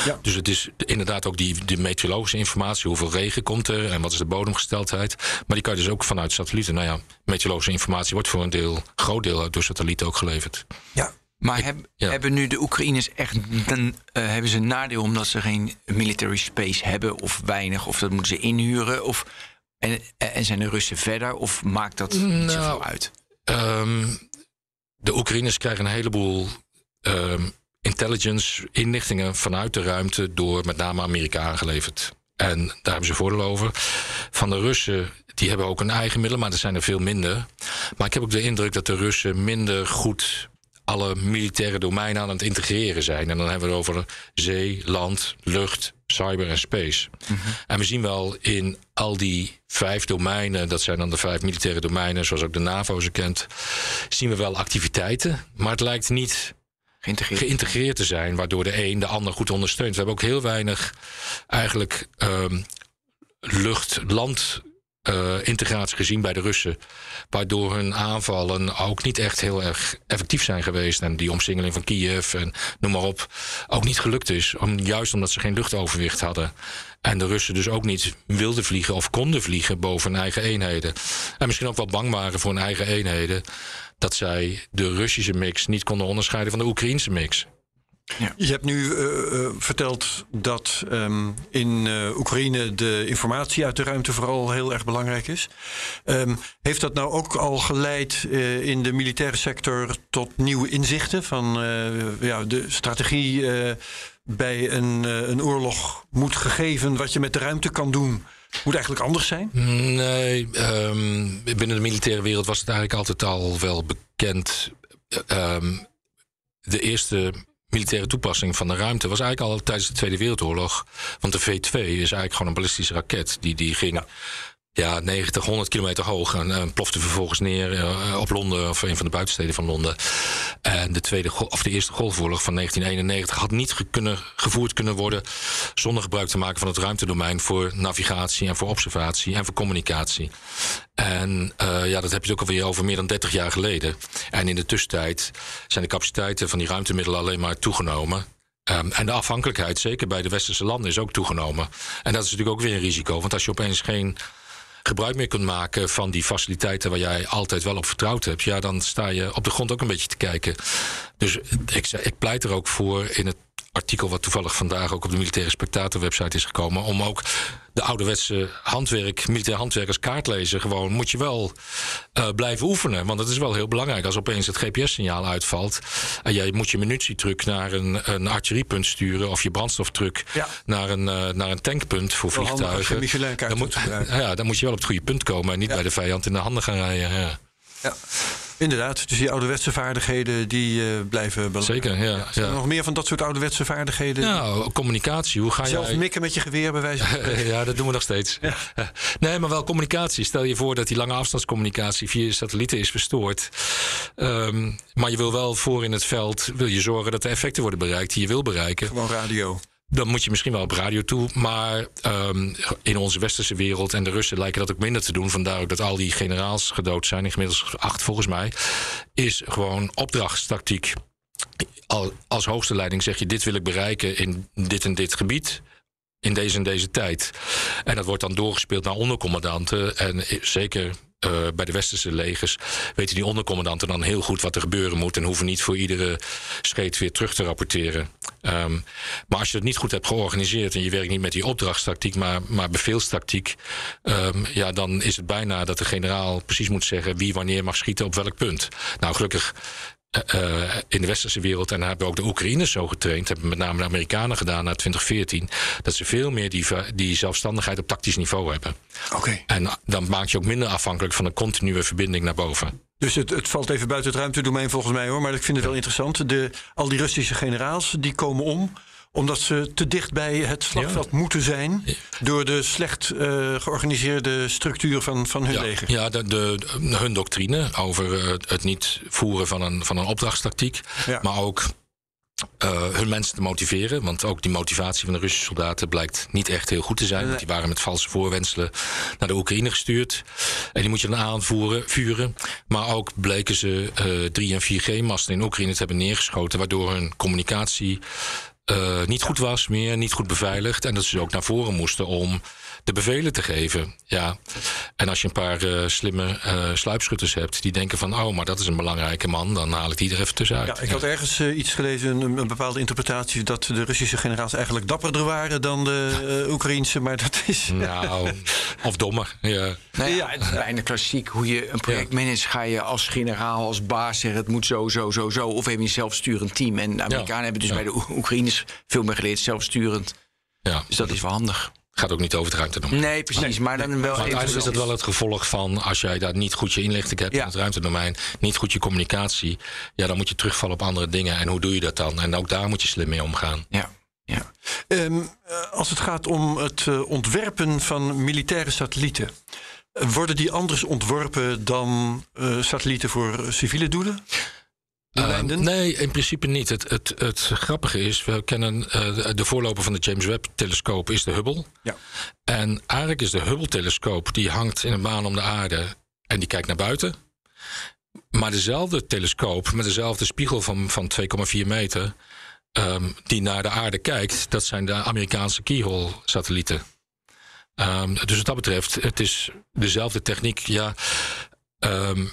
Speaker 3: Ja. Dus het is inderdaad ook die, die meteorologische informatie. Hoeveel regen komt er en wat is de bodemgesteldheid. Maar die kan je dus ook vanuit satellieten. Nou ja, meteorologische informatie wordt voor een deel, groot deel door satellieten ook geleverd.
Speaker 1: Ja. Maar heb, ja. hebben nu de Oekraïners echt een, uh, hebben ze een nadeel omdat ze geen military space hebben of weinig of dat moeten ze inhuren? Of, en, en zijn de Russen verder of maakt dat niet nou, zoveel uit?
Speaker 3: Um, de Oekraïners krijgen een heleboel um, intelligence inlichtingen vanuit de ruimte door met name Amerika aangeleverd. En daar hebben ze voordeel over. Van de Russen, die hebben ook een eigen middelen, maar er zijn er veel minder. Maar ik heb ook de indruk dat de Russen minder goed alle militaire domeinen aan het integreren zijn. En dan hebben we het over zee, land, lucht, cyber en space. Mm -hmm. En we zien wel in al die vijf domeinen, dat zijn dan de vijf militaire domeinen, zoals ook de NAVO ze kent, zien we wel activiteiten. Maar het lijkt niet geïntegreerd. geïntegreerd te zijn, waardoor de een de ander goed ondersteunt. We hebben ook heel weinig eigenlijk um, lucht-land integratie gezien bij de Russen. Waardoor hun aanvallen ook niet echt heel erg effectief zijn geweest. En die omsingeling van Kiev en noem maar op ook niet gelukt is. Juist omdat ze geen luchtoverwicht hadden. En de Russen dus ook niet wilden vliegen of konden vliegen boven hun eigen eenheden. En misschien ook wel bang waren voor hun eigen eenheden. Dat zij de Russische mix niet konden onderscheiden van de Oekraïnse mix.
Speaker 2: Ja. Je hebt nu uh, verteld dat um, in uh, Oekraïne de informatie uit de ruimte vooral heel erg belangrijk is. Um, heeft dat nou ook al geleid in de militaire sector tot nieuwe inzichten van ja, de strategie bij een, een oorlog moet gegeven wat je met de ruimte kan doen? Moet eigenlijk anders zijn?
Speaker 3: Nee, um, binnen de militaire wereld was het eigenlijk altijd al wel bekend. de eerste militaire toepassing van de ruimte was eigenlijk al tijdens de Tweede Wereldoorlog. Want de V2 is eigenlijk gewoon een ballistische raket. Die, die ging ja, 90, 100 kilometer hoog. En, en plofte vervolgens neer uh, op Londen, of een van de buitensteden van Londen. En de, tweede, of de Eerste Golfoorlog van 1991 had niet kunnen, gevoerd kunnen worden. zonder gebruik te maken van het ruimtedomein voor navigatie en voor observatie en voor communicatie. En uh, ja, dat heb je ook alweer over meer dan 30 jaar geleden. En in de tussentijd zijn de capaciteiten van die ruimtemiddelen alleen maar toegenomen. Um, en de afhankelijkheid, zeker bij de westerse landen, is ook toegenomen. En dat is natuurlijk ook weer een risico. Want als je opeens geen gebruik meer kunt maken van die faciliteiten waar jij altijd wel op vertrouwd hebt, ja, dan sta je op de grond ook een beetje te kijken. Dus ik, ik pleit er ook voor in het artikel wat toevallig vandaag ook op de Militaire Spectator website is gekomen. Om ook de ouderwetse handwerk, militair handwerk als kaartlezer, gewoon moet je wel uh, blijven oefenen. Want het is wel heel belangrijk als opeens het GPS-signaal uitvalt. En jij moet je munitietruck naar een, een artilleriepunt sturen. Of je brandstoftruck ja. naar, een, uh, naar een tankpunt voor wel vliegtuigen. Dan moet, ja, dan moet je wel op het goede punt komen en niet ja. bij de vijand in de handen gaan rijden. Ja.
Speaker 2: Inderdaad, dus die ouderwetse vaardigheden die uh, blijven belangrijk.
Speaker 3: Zeker, ja.
Speaker 2: ja, er nog meer van dat soort ouderwetse vaardigheden?
Speaker 3: Nou, communicatie. Hoe ga je...
Speaker 2: Zelf mikken met je geweer bij wijze van
Speaker 3: Ja, dat doen we nog steeds. Ja. Nee, maar wel communicatie. Stel je voor dat die lange afstandscommunicatie via satellieten is verstoord. Um, maar je wil wel voor in het veld wil je zorgen dat de effecten worden bereikt die je wil bereiken.
Speaker 2: Gewoon radio
Speaker 3: dan moet je misschien wel op radio toe. Maar um, in onze westerse wereld en de Russen lijken dat ook minder te doen. Vandaar ook dat al die generaals gedood zijn, inmiddels acht volgens mij. Is gewoon opdrachtstactiek. Als hoogste leiding zeg je: dit wil ik bereiken in dit en dit gebied in deze en deze tijd. En dat wordt dan doorgespeeld naar ondercommandanten. En zeker uh, bij de westerse legers weten die ondercommandanten dan heel goed wat er gebeuren moet en hoeven niet voor iedere scheet weer terug te rapporteren. Um, maar als je het niet goed hebt georganiseerd en je werkt niet met die opdrachtstactiek, maar, maar beveelstactiek, um, ja, dan is het bijna dat de generaal precies moet zeggen wie wanneer mag schieten op welk punt. Nou, gelukkig uh, in de westerse wereld, en hebben ook de Oekraïners zo getraind, hebben met name de Amerikanen gedaan na 2014, dat ze veel meer die, die zelfstandigheid op tactisch niveau hebben.
Speaker 2: Oké. Okay.
Speaker 3: En dan maak je ook minder afhankelijk van een continue verbinding naar boven.
Speaker 2: Dus het, het, valt even buiten het ruimtedomein volgens mij hoor, maar ik vind het wel interessant. De, al die Russische generaals die komen om omdat ze te dicht bij het slagveld moeten zijn. door de slecht uh, georganiseerde structuur van, van hun
Speaker 3: ja.
Speaker 2: leger.
Speaker 3: Ja, de, de, hun doctrine over uh, het niet voeren van een, van een opdrachtstactiek. Ja. Maar ook uh, hun mensen te motiveren. Want ook die motivatie van de Russische soldaten blijkt niet echt heel goed te zijn. Want die waren met valse voorwenselen naar de Oekraïne gestuurd. En die moet je dan aanvoeren, vuren. Maar ook bleken ze uh, 3- en 4G-masten in Oekraïne te hebben neergeschoten. Waardoor hun communicatie uh, niet goed was meer, niet goed beveiligd. En dat ze ook naar voren moesten om de bevelen te geven. Ja. En als je een paar uh, slimme uh, sluipschutters hebt die denken van... oh, maar dat is een belangrijke man, dan haal ik die er even tussenuit.
Speaker 2: Ja, ik had ergens uh, iets gelezen, een, een, bepaalde interpretatie... dat de Russische generaals eigenlijk dapperder waren dan de Oekraïnse, maar dat is...
Speaker 3: Nou, of dommer, ja.
Speaker 1: Nou ja, het is bijna klassiek. Hoe je een project managt, ga je als generaal, als baas zeggen... het moet zo, zo, zo, zo. Of heb je een zelfsturend team. En de Amerikanen ja. hebben dus ja. bij de Oekraïners veel meer geleerd zelfsturend.
Speaker 3: Ja.
Speaker 1: Dus dat is wel handig
Speaker 3: gaat ook niet over het ruimtedomein.
Speaker 1: Nee, precies. Nee, maar dan wel
Speaker 3: maar uiteindelijk is dat wel het gevolg van als jij daar niet goed je inlichting hebt ja. in het ruimtedomein, niet goed je communicatie, ja, dan moet je terugvallen op andere dingen. En hoe doe je dat dan? En ook daar moet je slim mee omgaan.
Speaker 1: Ja. Ja.
Speaker 2: Um, als het gaat om het uh, ontwerpen van militaire satellieten, worden die anders ontworpen dan uh, satellieten voor civiele doelen?
Speaker 3: Uh, nee, in principe niet. Het, het, het grappige is, we kennen uh, de voorloper van de James Webb-telescoop is de Hubble. Ja. En eigenlijk is de Hubble-telescoop, die hangt in een baan om de aarde en die kijkt naar buiten. Maar dezelfde telescoop met dezelfde spiegel van, van 2,4 meter, um, die naar de aarde kijkt, dat zijn de Amerikaanse Keyhole-satellieten. Um, dus wat dat betreft, het is dezelfde techniek. Ja, um,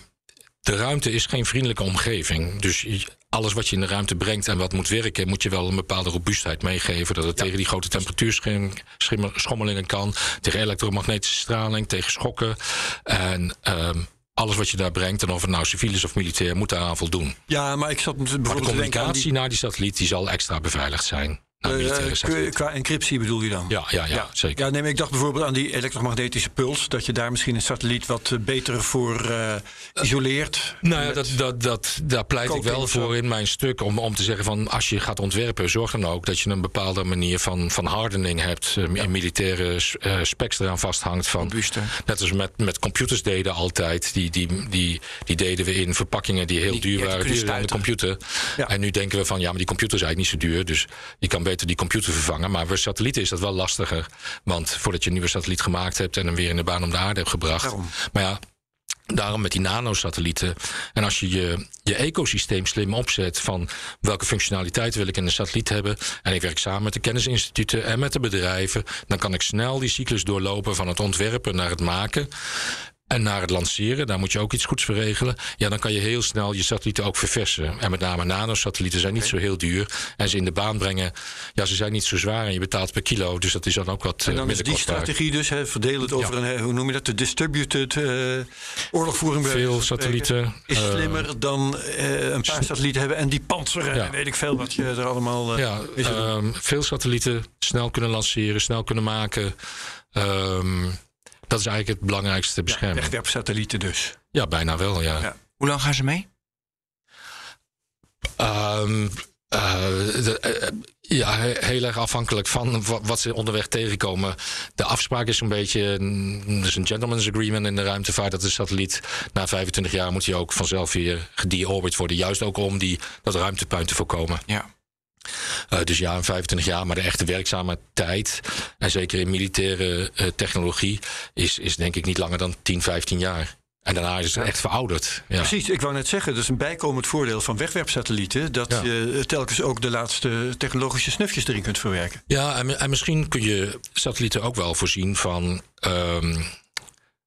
Speaker 3: de ruimte is geen vriendelijke omgeving. Dus alles wat je in de ruimte brengt en wat moet werken, moet je wel een bepaalde robuustheid meegeven. Dat het tegen die grote temperatuurschommelingen kan, tegen elektromagnetische straling, tegen schokken. En um, alles wat je daar brengt, en of het nou civiel is of militair, moet daaraan voldoen.
Speaker 2: Ja, maar ik zat bijvoorbeeld
Speaker 3: maar de communicatie die... naar die satelliet die zal extra beveiligd zijn.
Speaker 2: Uh, qua encryptie bedoel je dan?
Speaker 3: Ja, ja, ja, zeker.
Speaker 2: Ja, nee, ik dacht bijvoorbeeld aan die elektromagnetische puls. Dat je daar misschien een satelliet wat eh, beter voor uh, isoleert.
Speaker 3: Nou ja, dat, dat, dat, daar pleit ik wel voor in mijn stuk. Om, om te zeggen van als je gaat ontwerpen, zorg dan ook dat je een bepaalde manier van, van hardening hebt. In militaire specs eraan vasthangt. Van, net als met, met computers deden altijd. Die, die, die, die deden we in verpakkingen die heel die, duur waren. Duur aan de computer. Ja. En nu denken we van ja, maar die computer is eigenlijk niet zo duur. Dus je kan beter die computer vervangen. Maar voor satellieten is dat wel lastiger. Want voordat je een nieuwe satelliet gemaakt hebt en hem weer in de baan om de aarde hebt gebracht. Daarom. Maar ja, Daarom met die nanosatellieten. En als je, je je ecosysteem slim opzet van welke functionaliteit wil ik in een satelliet hebben. En ik werk samen met de kennisinstituten en met de bedrijven. Dan kan ik snel die cyclus doorlopen van het ontwerpen naar het maken. En naar het lanceren, daar moet je ook iets goeds voor regelen. Ja, dan kan je heel snel je satellieten ook verversen. En met name nanosatellieten zijn niet zo heel duur. En ze in de baan brengen, ja, ze zijn niet zo zwaar en je betaalt per kilo. Dus dat is dan ook wat
Speaker 2: En dan is die strategie dus, hè, verdeel het over een, hoe noem je dat, de distributed uh, oorlogvoering.
Speaker 3: Veel satellieten.
Speaker 2: Is slimmer dan uh, een paar satellieten hebben en die panzeren ja. weet ik veel wat je er allemaal...
Speaker 3: Ja, um, veel satellieten snel kunnen lanceren, snel kunnen maken... Um, dat is eigenlijk het belangrijkste bescherming. Ja,
Speaker 2: wegwerpsatellieten dus.
Speaker 3: Ja, bijna wel, ja. ja.
Speaker 1: Hoe lang gaan ze mee?
Speaker 3: Um, ja, heel erg afhankelijk van wat ze onderweg tegenkomen. De afspraak is een beetje. Er is een gentleman's agreement in de ruimtevaart. Dat de satelliet na 25 jaar moet hij ook vanzelf weer gedeorbit worden. Juist ook om die, dat ruimtepuin te voorkomen.
Speaker 1: Ja.
Speaker 3: Uh, dus ja, 25 jaar, maar de echte werkzame tijd, en zeker in militaire uh, technologie, is, is denk ik niet langer dan 10, 15 jaar. En daarna is het echt verouderd.
Speaker 2: Ja. Precies, ik wou net zeggen, dat is een bijkomend voordeel van wegwerpsatellieten. Dat ja. je telkens ook de laatste technologische snufjes erin kunt verwerken.
Speaker 3: Ja, en, en misschien kun je satellieten ook wel voorzien van. Um,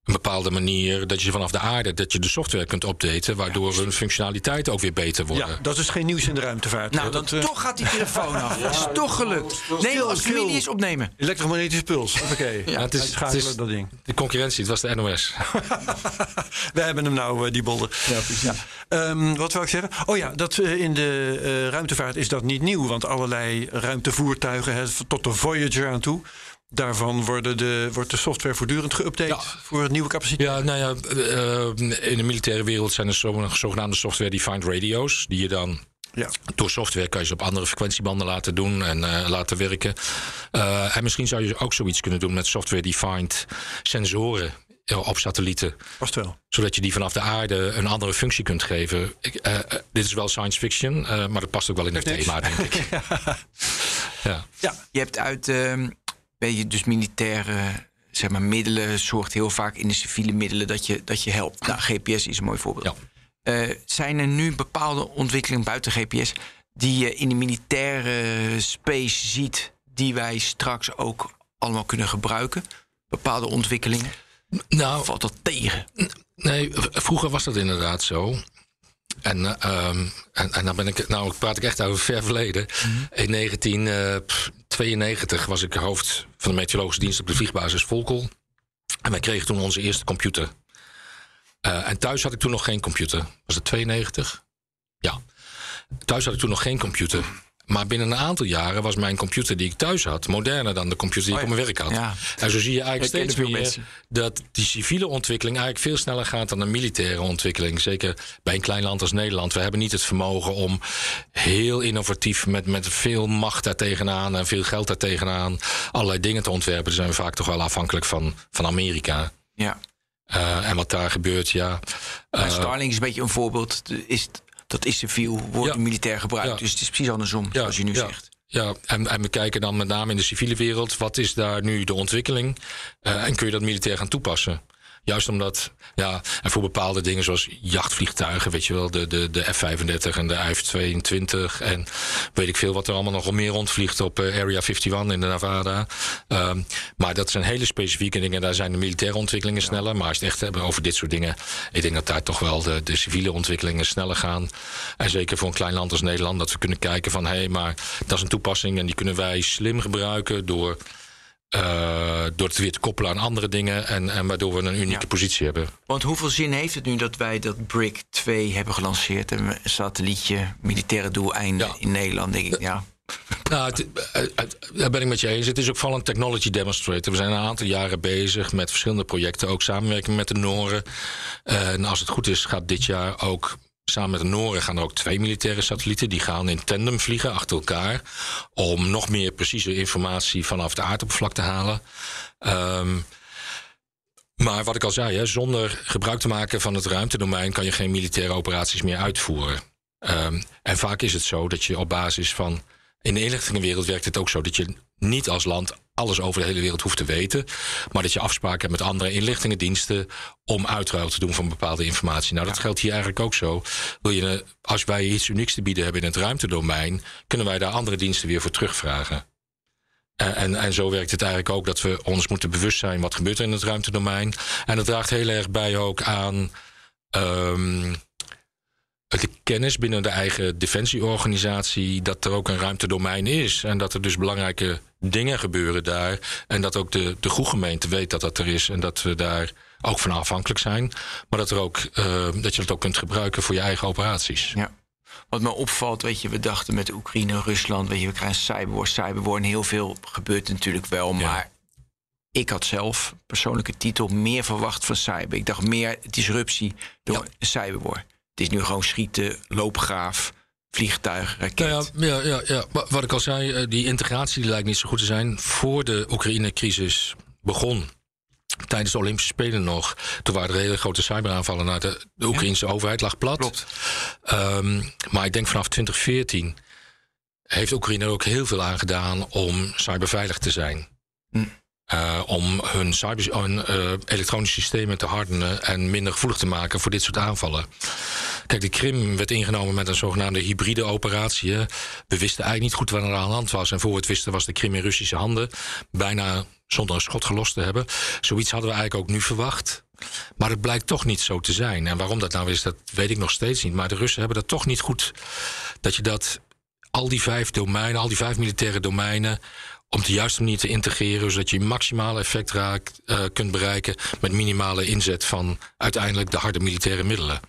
Speaker 3: een bepaalde manier dat je vanaf de aarde dat je de software kunt updaten, waardoor hun functionaliteit ook weer beter wordt. Ja,
Speaker 2: dat is geen nieuws in de ruimtevaart.
Speaker 1: Nou, dan uh... toch gaat die telefoon af. Dat is toch gelukt. Nee, als familie is opnemen.
Speaker 2: Elektromagnetische puls. Oké. Okay.
Speaker 3: Ja, het is, het is dat ding. De concurrentie, het was de NOS.
Speaker 2: We hebben hem nou, uh, die bolder. Ja, precies. Ja. Um, wat wil ik zeggen? Oh ja, dat uh, in de uh, ruimtevaart is dat niet nieuw, want allerlei ruimtevoertuigen, hè, tot de Voyager aan toe Daarvan worden de, wordt de software voortdurend geüpdate voor nieuwe capaciteit?
Speaker 3: Ja, nou ja, uh, in de militaire wereld zijn er zogenaamde software-defined radio's. Die je dan ja. Door software kan je ze op andere frequentiebanden laten doen en uh, laten werken. Uh, en misschien zou je ook zoiets kunnen doen met software-defined sensoren op satellieten.
Speaker 2: Past wel.
Speaker 3: Zodat je die vanaf de aarde een andere functie kunt geven. Ik, uh, dit is wel science fiction, maar dat past ook wel in het thema, denk ik. ja.
Speaker 1: ja. ja. Je hebt uit ehm, ben je dus militaire zeg maar, middelen zorgt heel vaak in de civiele middelen dat je, dat je helpt. Nou, GPS is een mooi voorbeeld. Ja. Uh, zijn er nu bepaalde ontwikkelingen buiten GPS die je in de militaire space ziet, die wij straks ook allemaal kunnen gebruiken? Bepaalde ontwikkelingen? Nou, valt dat tegen?
Speaker 3: Nee, vroeger was dat inderdaad zo. En, uh, en, en dan ben ik, nou praat ik echt over ver verleden. Mm In 1992 was ik hoofd van de meteorologische dienst op de vliegbasis Volkel. En wij kregen toen onze eerste computer. Uh, en thuis had ik toen nog geen computer. Was het 92? Ja. Thuis had ik toen nog geen computer. Maar binnen een aantal jaren was mijn computer die ik thuis had moderner dan de computer die ik op mijn werk had. Ja. En zo zie je eigenlijk steeds meer mensen. dat die civiele ontwikkeling eigenlijk veel sneller gaat dan de militaire ontwikkeling. Zeker bij een klein land als Nederland. We hebben niet het vermogen om heel innovatief met, met veel macht daar tegenaan en veel geld daar tegenaan allerlei dingen te ontwerpen. Daar zijn we vaak toch wel afhankelijk van, van Amerika.
Speaker 1: Ja.
Speaker 3: Uh, en wat daar gebeurt, ja.
Speaker 1: Uh, Starlink is een beetje een voorbeeld. Is dat is civiel, wordt militair gebruikt. Dus het is precies andersom, zoals je nu zegt.
Speaker 3: Ja, en, en, we kijken dan met name in de civiele wereld, wat is daar nu de ontwikkeling? Uh, en kun je dat militair gaan toepassen? Juist omdat, ja, en voor bepaalde dingen zoals jachtvliegtuigen, weet je wel, de, de, de F-35 en de F-22 en weet ik veel wat er allemaal nog meer rondvliegt op uh, Area 51 in de Nevada. Um, maar dat zijn hele specifieke dingen, daar zijn de militaire ontwikkelingen sneller. Maar als je het echt hebben over dit soort dingen, ik denk dat daar toch wel de, de civiele ontwikkelingen sneller gaan. En zeker voor een klein land als Nederland, dat we kunnen kijken van hé, hey, maar dat is een toepassing en die kunnen wij slim gebruiken door uh, door het weer te koppelen aan andere dingen. En, en waardoor we een unieke positie hebben.
Speaker 1: Want hoeveel zin heeft het nu dat wij dat BRIC 2 hebben gelanceerd? Een satellietje, militaire doeleinden in Nederland, denk ik. Ja.
Speaker 3: Nou, eh, daar ben ik met je eens. Het is ook vooral een technology demonstrator. We zijn een aantal jaren bezig met verschillende projecten. Ook samenwerking met de Noren. En als het goed is, gaat dit jaar ook Samen met de Noren gaan er ook twee militaire satellieten. Die gaan in tandem vliegen achter elkaar. Om nog meer precieze informatie vanaf de aardoppervlak te halen. Um, maar wat ik al zei, hè, zonder gebruik te maken van het ruimtedomein kan je geen militaire operaties meer uitvoeren. Um, en vaak is het zo dat je op basis van. In de inlichtingenwereld werkt het ook zo dat je niet als land alles over de hele wereld hoeft te weten. Maar dat je afspraken hebt met andere inlichtingendiensten om uitruil te doen van bepaalde informatie. Nou, dat geldt hier eigenlijk ook zo. Wil je, als wij iets unieks te bieden hebben in het ruimtedomein, kunnen wij daar andere diensten weer voor terugvragen. En, en, en, zo werkt het eigenlijk ook dat we ons moeten bewust zijn wat gebeurt er in het ruimtedomein. En dat draagt heel erg bij ook aan. Um, de kennis binnen de eigen defensieorganisatie dat er ook een ruimtedomein is. En dat er dus belangrijke dingen gebeuren daar. En dat ook de, de gemeente weet dat dat er is. En dat we daar ook van afhankelijk zijn. Maar dat, er ook, uh, dat je het ook kunt gebruiken voor je eigen operaties.
Speaker 1: Ja. Wat me opvalt, weet je, we dachten met Oekraïne, Rusland, weet je, we krijgen cyberwar, cyberwar. En heel veel gebeurt natuurlijk wel. Maar ik had zelf, persoonlijke titel, meer verwacht van cyber. Ik dacht meer disruptie door ja. cyberwar. Het is nu gewoon schieten, loopgraaf, vliegtuig, raket.
Speaker 3: Nou ja, ja, ja, ja, wat ik al zei, eh, die integratie lijkt niet zo goed te zijn. Voor de Oekraïne-crisis begon, tijdens de Olympische Spelen nog... toen waren er hele grote cyberaanvallen naar de, de Oekraïnse overheid, lag plat.
Speaker 1: Klopt.
Speaker 3: Um, maar ik denk vanaf 2014 heeft Oekraïne er ook heel veel aan gedaan om cyberveilig te zijn. Hm. Uh, om hun, cyber, hun uh, elektronische systemen te hardenen en minder gevoelig te maken voor dit soort aanvallen. Kijk, de Krim werd ingenomen met een zogenaamde hybride operatie. We wisten eigenlijk niet goed wat er aan de hand was. En voor we het wisten was de Krim in Russische handen. Bijna zonder een schot gelost te hebben. Zoiets hadden we eigenlijk ook nu verwacht. Maar het blijkt toch niet zo te zijn. En waarom dat nou is, dat weet ik nog steeds niet. Maar de Russen hebben dat toch niet goed. Dat je dat al die vijf domeinen, al die vijf militaire domeinen om de juiste manier te integreren, zodat je maximale effect raakt, uh, kunt bereiken met minimale inzet van uiteindelijk de harde militaire middelen.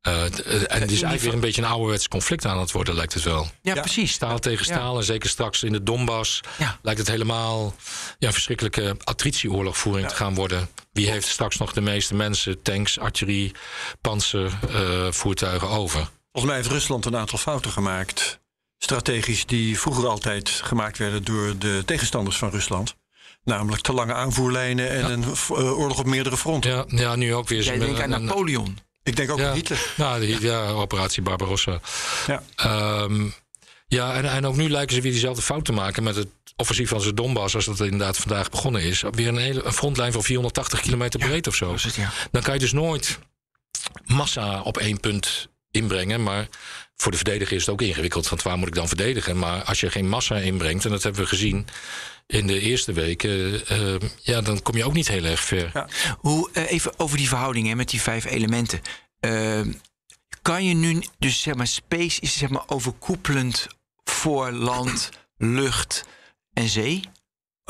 Speaker 1: Ja.
Speaker 3: Uh, en het is eigenlijk weer een beetje een ouderwets conflict aan het worden, lijkt het wel.
Speaker 1: Ja, precies.
Speaker 3: Staal tegen staal. En zeker straks in de Donbass lijkt het helemaal ja, een verschrikkelijke attritieoorlogvoering te gaan worden. Wie heeft straks nog de meeste mensen, tanks, artillerie, panzervoertuigen uh, over?
Speaker 2: Volgens mij heeft Rusland een aantal fouten gemaakt strategisch die vroeger altijd gemaakt werden door de tegenstanders van Rusland. Namelijk te lange aanvoerlijnen en een uh, oorlog op meerdere fronten.
Speaker 3: Ja, ja nu ook weer.
Speaker 1: Jij denkt aan Napoleon.
Speaker 2: Ik denk ook
Speaker 3: ja,
Speaker 2: aan Hitler.
Speaker 3: Ja, operatie Barbarossa.
Speaker 2: Ja,
Speaker 3: um, ja en, en ook nu lijken ze weer diezelfde fout te maken met het offensief van de Donbass, als dat inderdaad vandaag begonnen is. Weer een hele een frontlijn van 480 kilometer breed of zo.
Speaker 1: Het, ja.
Speaker 3: Dan kan je dus nooit massa op één punt inbrengen. Maar voor de verdediger is het ook ingewikkeld. Want waar moet ik dan verdedigen? Maar als je geen massa inbrengt, en dat hebben we gezien in de eerste weken, uh, ja, dan kom je ook niet heel erg ver.
Speaker 1: Hoe, uh, even over die verhoudingen met die vijf elementen. Uh, kan je nu, dus zeg maar, space is zeg maar overkoepelend voor land, lucht en zee?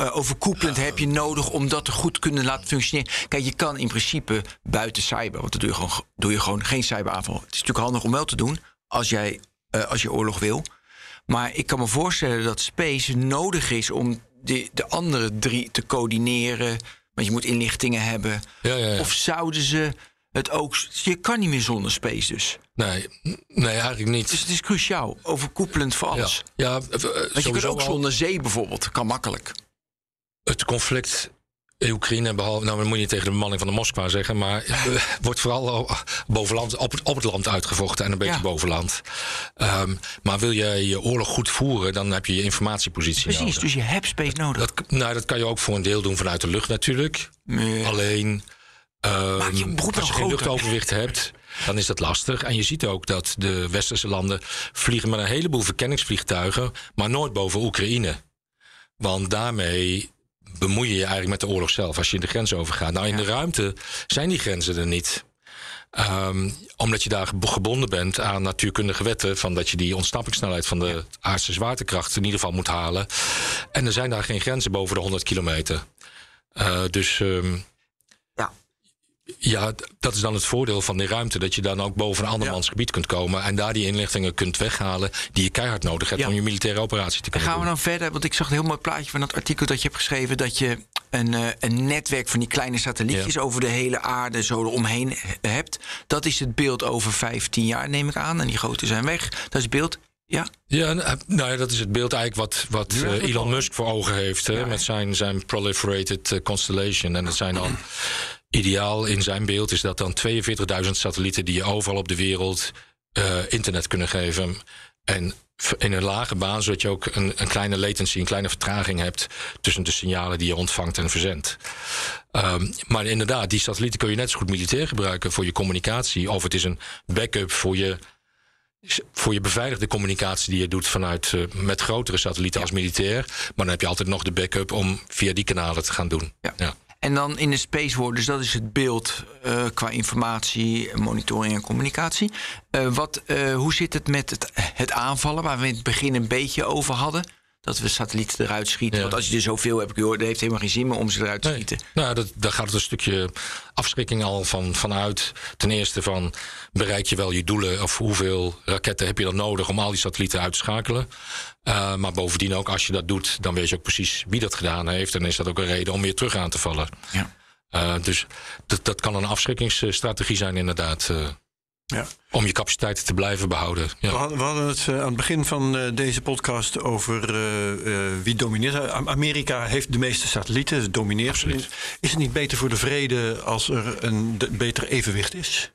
Speaker 1: Uh, overkoepelend heb je nodig om dat goed kunnen laten functioneren. Kijk, je kan in principe buiten cyber, want dan doe je gewoon, doe je gewoon geen cyberaanval. Het is natuurlijk handig om wel te doen als, jij, uh, als je oorlog wil. Maar ik kan me voorstellen dat space nodig is om de, de andere drie te coördineren. Want je moet inlichtingen hebben.
Speaker 3: Ja, ja, ja.
Speaker 1: Of zouden ze het ook. Je kan niet meer zonder space dus.
Speaker 3: Nee, nee eigenlijk niet.
Speaker 1: Dus het is cruciaal, overkoepelend voor alles.
Speaker 3: Ja, ja
Speaker 1: Want je kunt ook zonder zee bijvoorbeeld, kan makkelijk
Speaker 3: het conflict Oekraïne, behalve, nou, dat moet je tegen de bemanning van de Moskwa zeggen, maar wordt vooral bovenland, op, het, op het land uitgevochten en een beetje bovenland. Um, maar wil je je oorlog goed voeren, dan heb je je informatiepositie
Speaker 1: Precies,
Speaker 3: nodig.
Speaker 1: dus je hebt space nodig.
Speaker 3: Dat, nou, dat kan je ook voor een deel doen vanuit de lucht natuurlijk. Alleen, um,
Speaker 1: je
Speaker 3: als je geen luchtoverwicht hebt, dan is dat lastig. En je ziet ook dat de westerse landen vliegen met een heleboel verkenningsvliegtuigen, maar nooit boven Oekraïne. Want daarmee bemoei je je eigenlijk met de oorlog zelf als je de grens overgaat. Nou, in de ruimte zijn die grenzen er niet. Um, omdat je daar gebonden bent aan natuurkundige wetten. Van dat je die ontsnappingssnelheid van de aardse zwaartekracht in ieder geval moet halen. En er zijn daar geen grenzen boven de 100 kilometer. Uh, dus um, ja, dat is dan het voordeel van die ruimte. Dat je dan ook boven een andermans gebied kunt komen. En daar die inlichtingen kunt weghalen. die je keihard nodig hebt om je militaire operatie te kunnen
Speaker 1: gaan
Speaker 3: doen.
Speaker 1: Gaan we dan verder? Want ik zag een heel mooi plaatje van dat artikel dat je hebt geschreven. dat je een, uh, een netwerk van die kleine satellietjes over de hele aarde zo eromheen hebt. Dat is het beeld over 15 jaar, neem ik aan. En die grote zijn weg. Dat is het beeld. Ja.
Speaker 3: Ja, nou ja, dat is het beeld eigenlijk wat, wat uh, Elon Musk voor ogen heeft. Hè, met zijn, zijn proliferated uh, constellation. En dat zijn dan ideaal in zijn beeld is dat dan 42.000 satellieten die je overal op de wereld uh, internet kunnen geven. En in een lage baan, zodat je ook een, een, kleine latency, een kleine vertraging hebt tussen de signalen die je ontvangt en verzendt. Um, maar inderdaad, die satellieten kun je net zo goed militair gebruiken voor je communicatie. Of het is een backup voor je, voor je beveiligde communicatie die je doet vanuit uh, met grotere satellieten ja. als militair. Maar dan heb je altijd nog de backup om via die kanalen te gaan doen.
Speaker 1: Ja. ja. En dan in de space world, dus dat is het beeld uh, qua informatie, monitoring en communicatie. Uh, wat, uh, hoe zit het met het, het, aanvallen, waar we in het begin een beetje over hadden? Dat we satellieten eruit schieten. Ja. Want als je er zoveel hebt, dat heeft helemaal geen zin meer om ze eruit te
Speaker 3: nee.
Speaker 1: schieten.
Speaker 3: Nou, dat, daar gaat het een stukje afschrikking al van, vanuit. Ten eerste van bereik je wel je doelen of hoeveel raketten heb je dan nodig om al die satellieten uit te schakelen. Uh, maar bovendien ook, als je dat doet, dan weet je ook precies wie dat gedaan heeft. En is dat ook een reden om weer terug aan te vallen.
Speaker 1: Ja.
Speaker 3: Uh, dus dat, dat kan een afschrikkingsstrategie zijn, inderdaad. Uh,
Speaker 2: ja.
Speaker 3: Om je capaciteiten te blijven behouden. Ja.
Speaker 2: We, hadden, we, hadden, het aan het begin van deze podcast over wie domineert. Amerika heeft de meeste satellieten, het domineert.
Speaker 3: Absoluut.
Speaker 2: Is het niet beter voor de vrede als er een beter evenwicht is?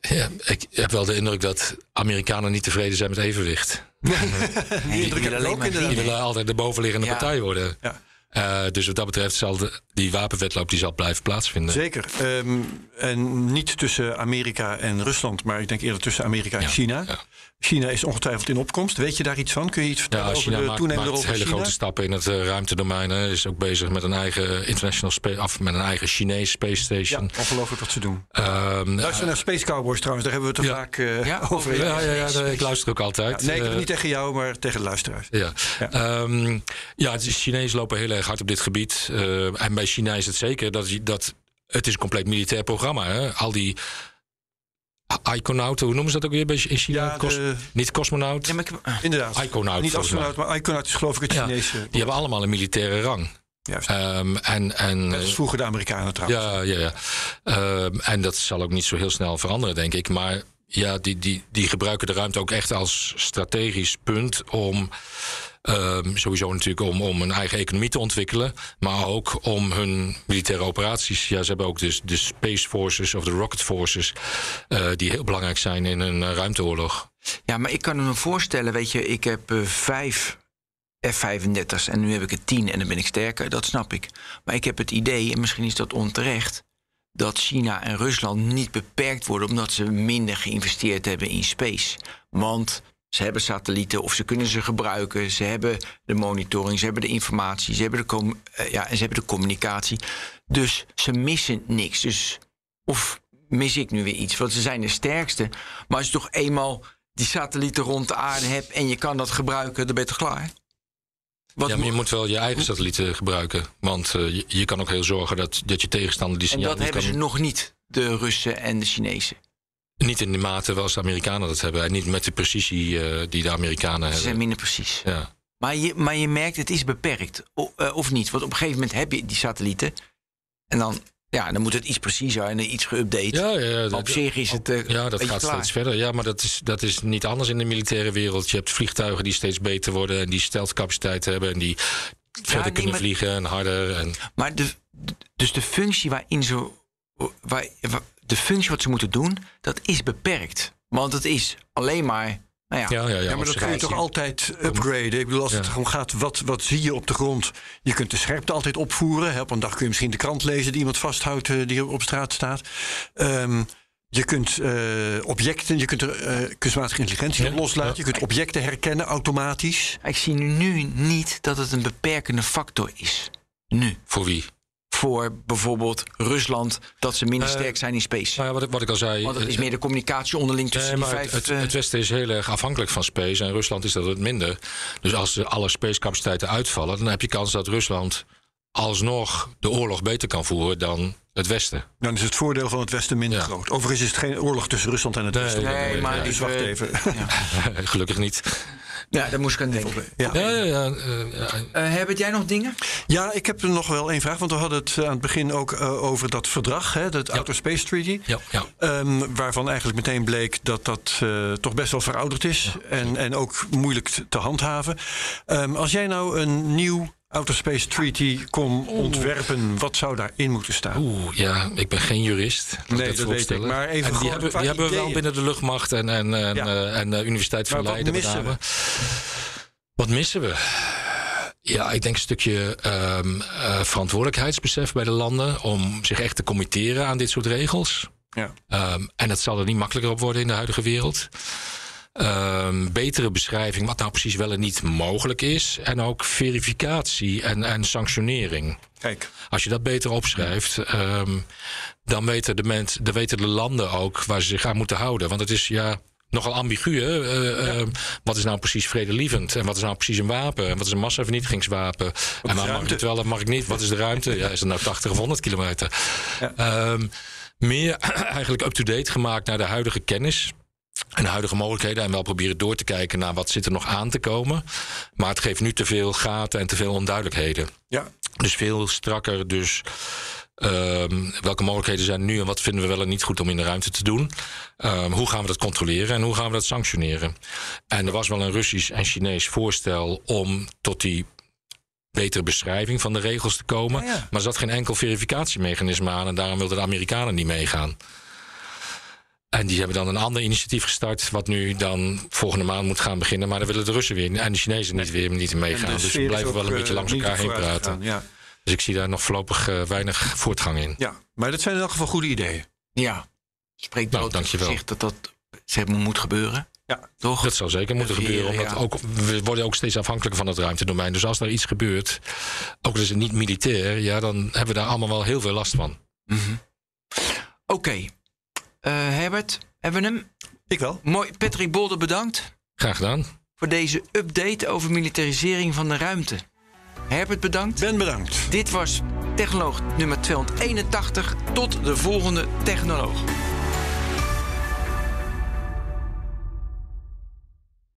Speaker 3: Ja, ik heb wel de indruk dat Amerikanen niet tevreden zijn met evenwicht.
Speaker 2: Nee, die ik ook
Speaker 3: Die willen altijd de bovenliggende
Speaker 2: ja.
Speaker 3: partij worden.
Speaker 2: Ja.
Speaker 3: Uh, dus wat dat betreft zal de, die wapenwetloop die zal blijven plaatsvinden.
Speaker 2: Zeker. Um, en niet tussen Amerika en Rusland, maar ik denk eerder tussen Amerika en
Speaker 3: ja.
Speaker 2: China.
Speaker 3: Ja.
Speaker 2: China is ongetwijfeld in opkomst. Weet je daar iets van? Kun je iets vertellen
Speaker 3: ja,
Speaker 2: over
Speaker 3: China
Speaker 2: de
Speaker 3: maakt,
Speaker 2: toenemende
Speaker 3: maakt hele
Speaker 2: China?
Speaker 3: grote stappen in het uh, ruimtedomein. Hè. Is ook bezig met een eigen international space, of met een eigen Chinees space station.
Speaker 2: Ja, ongelooflijk wat ze doen.
Speaker 3: Um,
Speaker 2: Luister naar Space Cowboys trouwens, daar hebben we het er vaak uh,
Speaker 1: Ja,
Speaker 2: over.
Speaker 3: Ja, ja, ja, ik luister ook altijd.
Speaker 2: Nee,
Speaker 3: Uh,
Speaker 2: niet tegen jou, maar tegen de luisteraars.
Speaker 3: Ja, ja. Um, ja de Chinezen lopen heel erg hard op dit gebied. En bij China is het zeker dat, dat het is een compleet militair programma. Hè? Al die Iconauten, hoe noemen ze dat ook weer in China?
Speaker 2: Ja,
Speaker 3: Cos
Speaker 2: de...
Speaker 3: Niet cosmonaut?
Speaker 1: Ja, ik, uh,
Speaker 2: Inderdaad.
Speaker 3: Iconaut.
Speaker 2: Niet astronaut, maar iconaut is geloof ik het
Speaker 3: Ja,
Speaker 2: Chinese.
Speaker 3: Die hebben allemaal een militaire rang.
Speaker 2: Juist.
Speaker 3: Um, en, en,
Speaker 2: Net als vroeger de Amerikanen trouwens.
Speaker 3: Ja, ja, ja. Um, en dat zal ook niet zo heel snel veranderen, denk ik. Maar ja, die, die, die gebruiken de ruimte ook echt als strategisch punt om. Um, sowieso natuurlijk om, om een eigen economie te ontwikkelen. Maar ook om hun militaire operaties. Ja, ze hebben ook dus de Space Forces of de Rocket Forces. Uh, die heel belangrijk zijn in een uh, ruimteoorlog.
Speaker 1: Ja, maar ik kan me voorstellen, weet je, ik heb uh, vijf F-35's en nu heb ik er tien en dan ben ik sterker. Dat snap ik. Maar ik heb het idee, en misschien is dat onterecht dat China en Rusland niet beperkt worden omdat ze minder geïnvesteerd hebben in space. Want ze hebben satellieten of ze kunnen ze gebruiken. Ze hebben de monitoring, ze hebben de informatie, ze hebben de, uh, ja, en ze hebben de communicatie. Dus ze missen niks. Dus, of mis ik nu weer iets? Want ze zijn de sterkste. Maar als je toch eenmaal die satellieten rond de aarde hebt en je kan dat gebruiken, dan ben je toch klaar?
Speaker 3: Wat ja, maar je moet wel je eigen satellieten gebruiken. Want uh, je, je, kan ook heel zorgen dat, dat je tegenstander die signalen...
Speaker 1: En dat hebben
Speaker 3: kan...
Speaker 1: ze nog niet, de Russen en de Chinezen.
Speaker 3: Niet in de mate zoals de Amerikanen dat hebben. En niet met de precisie uh, die de Amerikanen hebben.
Speaker 1: Ze zijn minder precies.
Speaker 3: Ja.
Speaker 1: Maar, je, maar je merkt, het is beperkt. O, uh, of niet? Want op een gegeven moment heb je die satellieten. En dan, ja, dan moet het iets preciezer en iets geüpdate.
Speaker 3: Ja, ja,
Speaker 1: op zich is het. Uh,
Speaker 3: ja, dat gaat
Speaker 1: klaar.
Speaker 3: steeds verder. Ja, maar dat is, dat is niet anders in de militaire wereld. Je hebt vliegtuigen die steeds beter worden en die steltcapaciteit hebben. En die, verder kunnen vliegen en harder. En...
Speaker 1: Maar de, dus de functie waarin ze. Waar, de functie wat ze moeten doen, dat is beperkt. Want het is alleen maar nou ja.
Speaker 2: Ja, ja, ja, maar dat kun je toch altijd upgraden? Ik bedoel, als het gewoon gaat, wat, wat zie je op de grond? Je kunt de scherpte altijd opvoeren. Op een dag kun je misschien de krant lezen die iemand vasthoudt uh, die op straat staat. Um, je kunt uh, objecten, je kunt er uh, kunstmatige intelligentie op loslaten. Je kunt objecten herkennen automatisch.
Speaker 1: Ik zie nu niet dat het een beperkende factor is. Nu.
Speaker 3: Voor wie?
Speaker 1: Voor bijvoorbeeld Rusland dat ze minder uh, sterk zijn in space.
Speaker 3: Nou ja, wat, wat, ik al zei.
Speaker 1: Want het is meer de communicatie onderling tussen nee,
Speaker 3: die
Speaker 1: vijf.
Speaker 3: Het, het, Westen is heel erg afhankelijk van space en Rusland is dat het minder. Dus als alle spacecapaciteiten uitvallen, dan heb je kans dat Rusland alsnog de oorlog beter kan voeren dan het Westen.
Speaker 2: Dan is het voordeel van het Westen minder ja. groot. Overigens is het geen oorlog tussen Rusland en het
Speaker 1: nee,
Speaker 2: Westen.
Speaker 1: Nee, nee maar
Speaker 2: dus wacht even.
Speaker 3: Ja. Gelukkig niet.
Speaker 1: Ja, daar moest ik aan denken.
Speaker 3: Ja, ja, ja. ja,
Speaker 1: uh, Herbert, jij nog dingen?
Speaker 2: Ja, ik heb er nog wel één vraag. Want we hadden het aan het begin ook uh, over dat verdrag, hè, dat Outer Space Treaty.
Speaker 3: Ja, ja.
Speaker 2: Um, waarvan eigenlijk meteen bleek dat dat uh, toch best wel verouderd is. En, en ook moeilijk te handhaven. Um, als jij nou een nieuw Outer Space Treaty kon ontwerpen, wat zou daarin moeten staan?
Speaker 3: Oeh, ja, ik ben geen jurist.
Speaker 2: Nee, dat, dat weet ik. Maar even
Speaker 3: die hebben, die hebben we wel binnen de luchtmacht en, en, en, ja. uh, en de Universiteit van
Speaker 2: maar
Speaker 3: Leiden.
Speaker 2: Wat missen we?
Speaker 3: Wat missen we? Ja, ik denk een stukje um, uh, verantwoordelijkheidsbesef bij de landen om zich echt te committeren aan dit soort regels.
Speaker 2: Ja.
Speaker 3: Um, en dat zal er niet makkelijker op worden in de huidige wereld. Um, betere beschrijving wat nou precies wel en niet mogelijk is. En ook verificatie en, en sanctionering.
Speaker 2: Kijk.
Speaker 3: Als je dat beter opschrijft, um, dan, weten de mens, dan weten de landen ook waar ze zich aan moeten houden. Want het is ja nogal ambigu. Hè? Uh, ja. uh, wat is nou precies vredelievend? En wat is nou precies een wapen? En wat is een massavernietigingswapen? Wat en waar mag ik het wel en mag ik niet? Wat is de ruimte? Ja, is het nou 80 of 100 kilometer? Ja. Um, meer eigenlijk up-to-date gemaakt naar de huidige kennis en de huidige mogelijkheden. En wel proberen door te kijken naar wat zit er nog aan te komen. Maar het geeft nu te veel gaten en te veel onduidelijkheden.
Speaker 2: Ja.
Speaker 3: Dus veel strakker. Dus um, welke mogelijkheden zijn er nu en wat vinden we wel en niet goed om in de ruimte te doen? Um, hoe gaan we dat controleren en hoe gaan we dat sanctioneren? En er was wel een Russisch en Chinees voorstel om tot die betere beschrijving van de regels te komen.
Speaker 2: Ja, ja.
Speaker 3: Maar er zat geen enkel verificatiemechanisme aan en daarom wilden de Amerikanen niet meegaan. En die hebben dan een ander initiatief gestart, wat nu dan volgende maand moet gaan beginnen. Maar daar willen de Russen weer en de Chinezen niet weer niet meegaan. Dus we blijven wel een beetje langs elkaar heen praten.
Speaker 2: Gaan, ja.
Speaker 3: Dus ik zie daar nog voorlopig uh, weinig voortgang in.
Speaker 2: Ja, maar dat zijn in elk geval goede ideeën.
Speaker 1: Ja, spreekt
Speaker 3: nou,
Speaker 1: wel
Speaker 3: dankjewel.
Speaker 1: zich dat dat zeg maar, moet gebeuren.
Speaker 2: Ja,
Speaker 1: toch?
Speaker 3: Dat zou zeker moeten gebeuren. Omdat
Speaker 1: ja.
Speaker 3: ook, we worden ook steeds afhankelijker van het ruimtedomein. Dus als er iets gebeurt, ook al is het niet militair, ja, dan hebben we daar allemaal wel heel veel last van.
Speaker 1: Mm -hmm. Oké, okay. Uh, Herbert, hebben we hem?
Speaker 2: Ik wel.
Speaker 1: Mooi. Patrick Bolder, bedankt.
Speaker 3: Graag gedaan.
Speaker 1: Voor deze update over militarisering van de ruimte. Herbert, bedankt.
Speaker 2: Ben bedankt.
Speaker 1: Dit was Technoloog nummer 281. Tot de volgende Technoloog.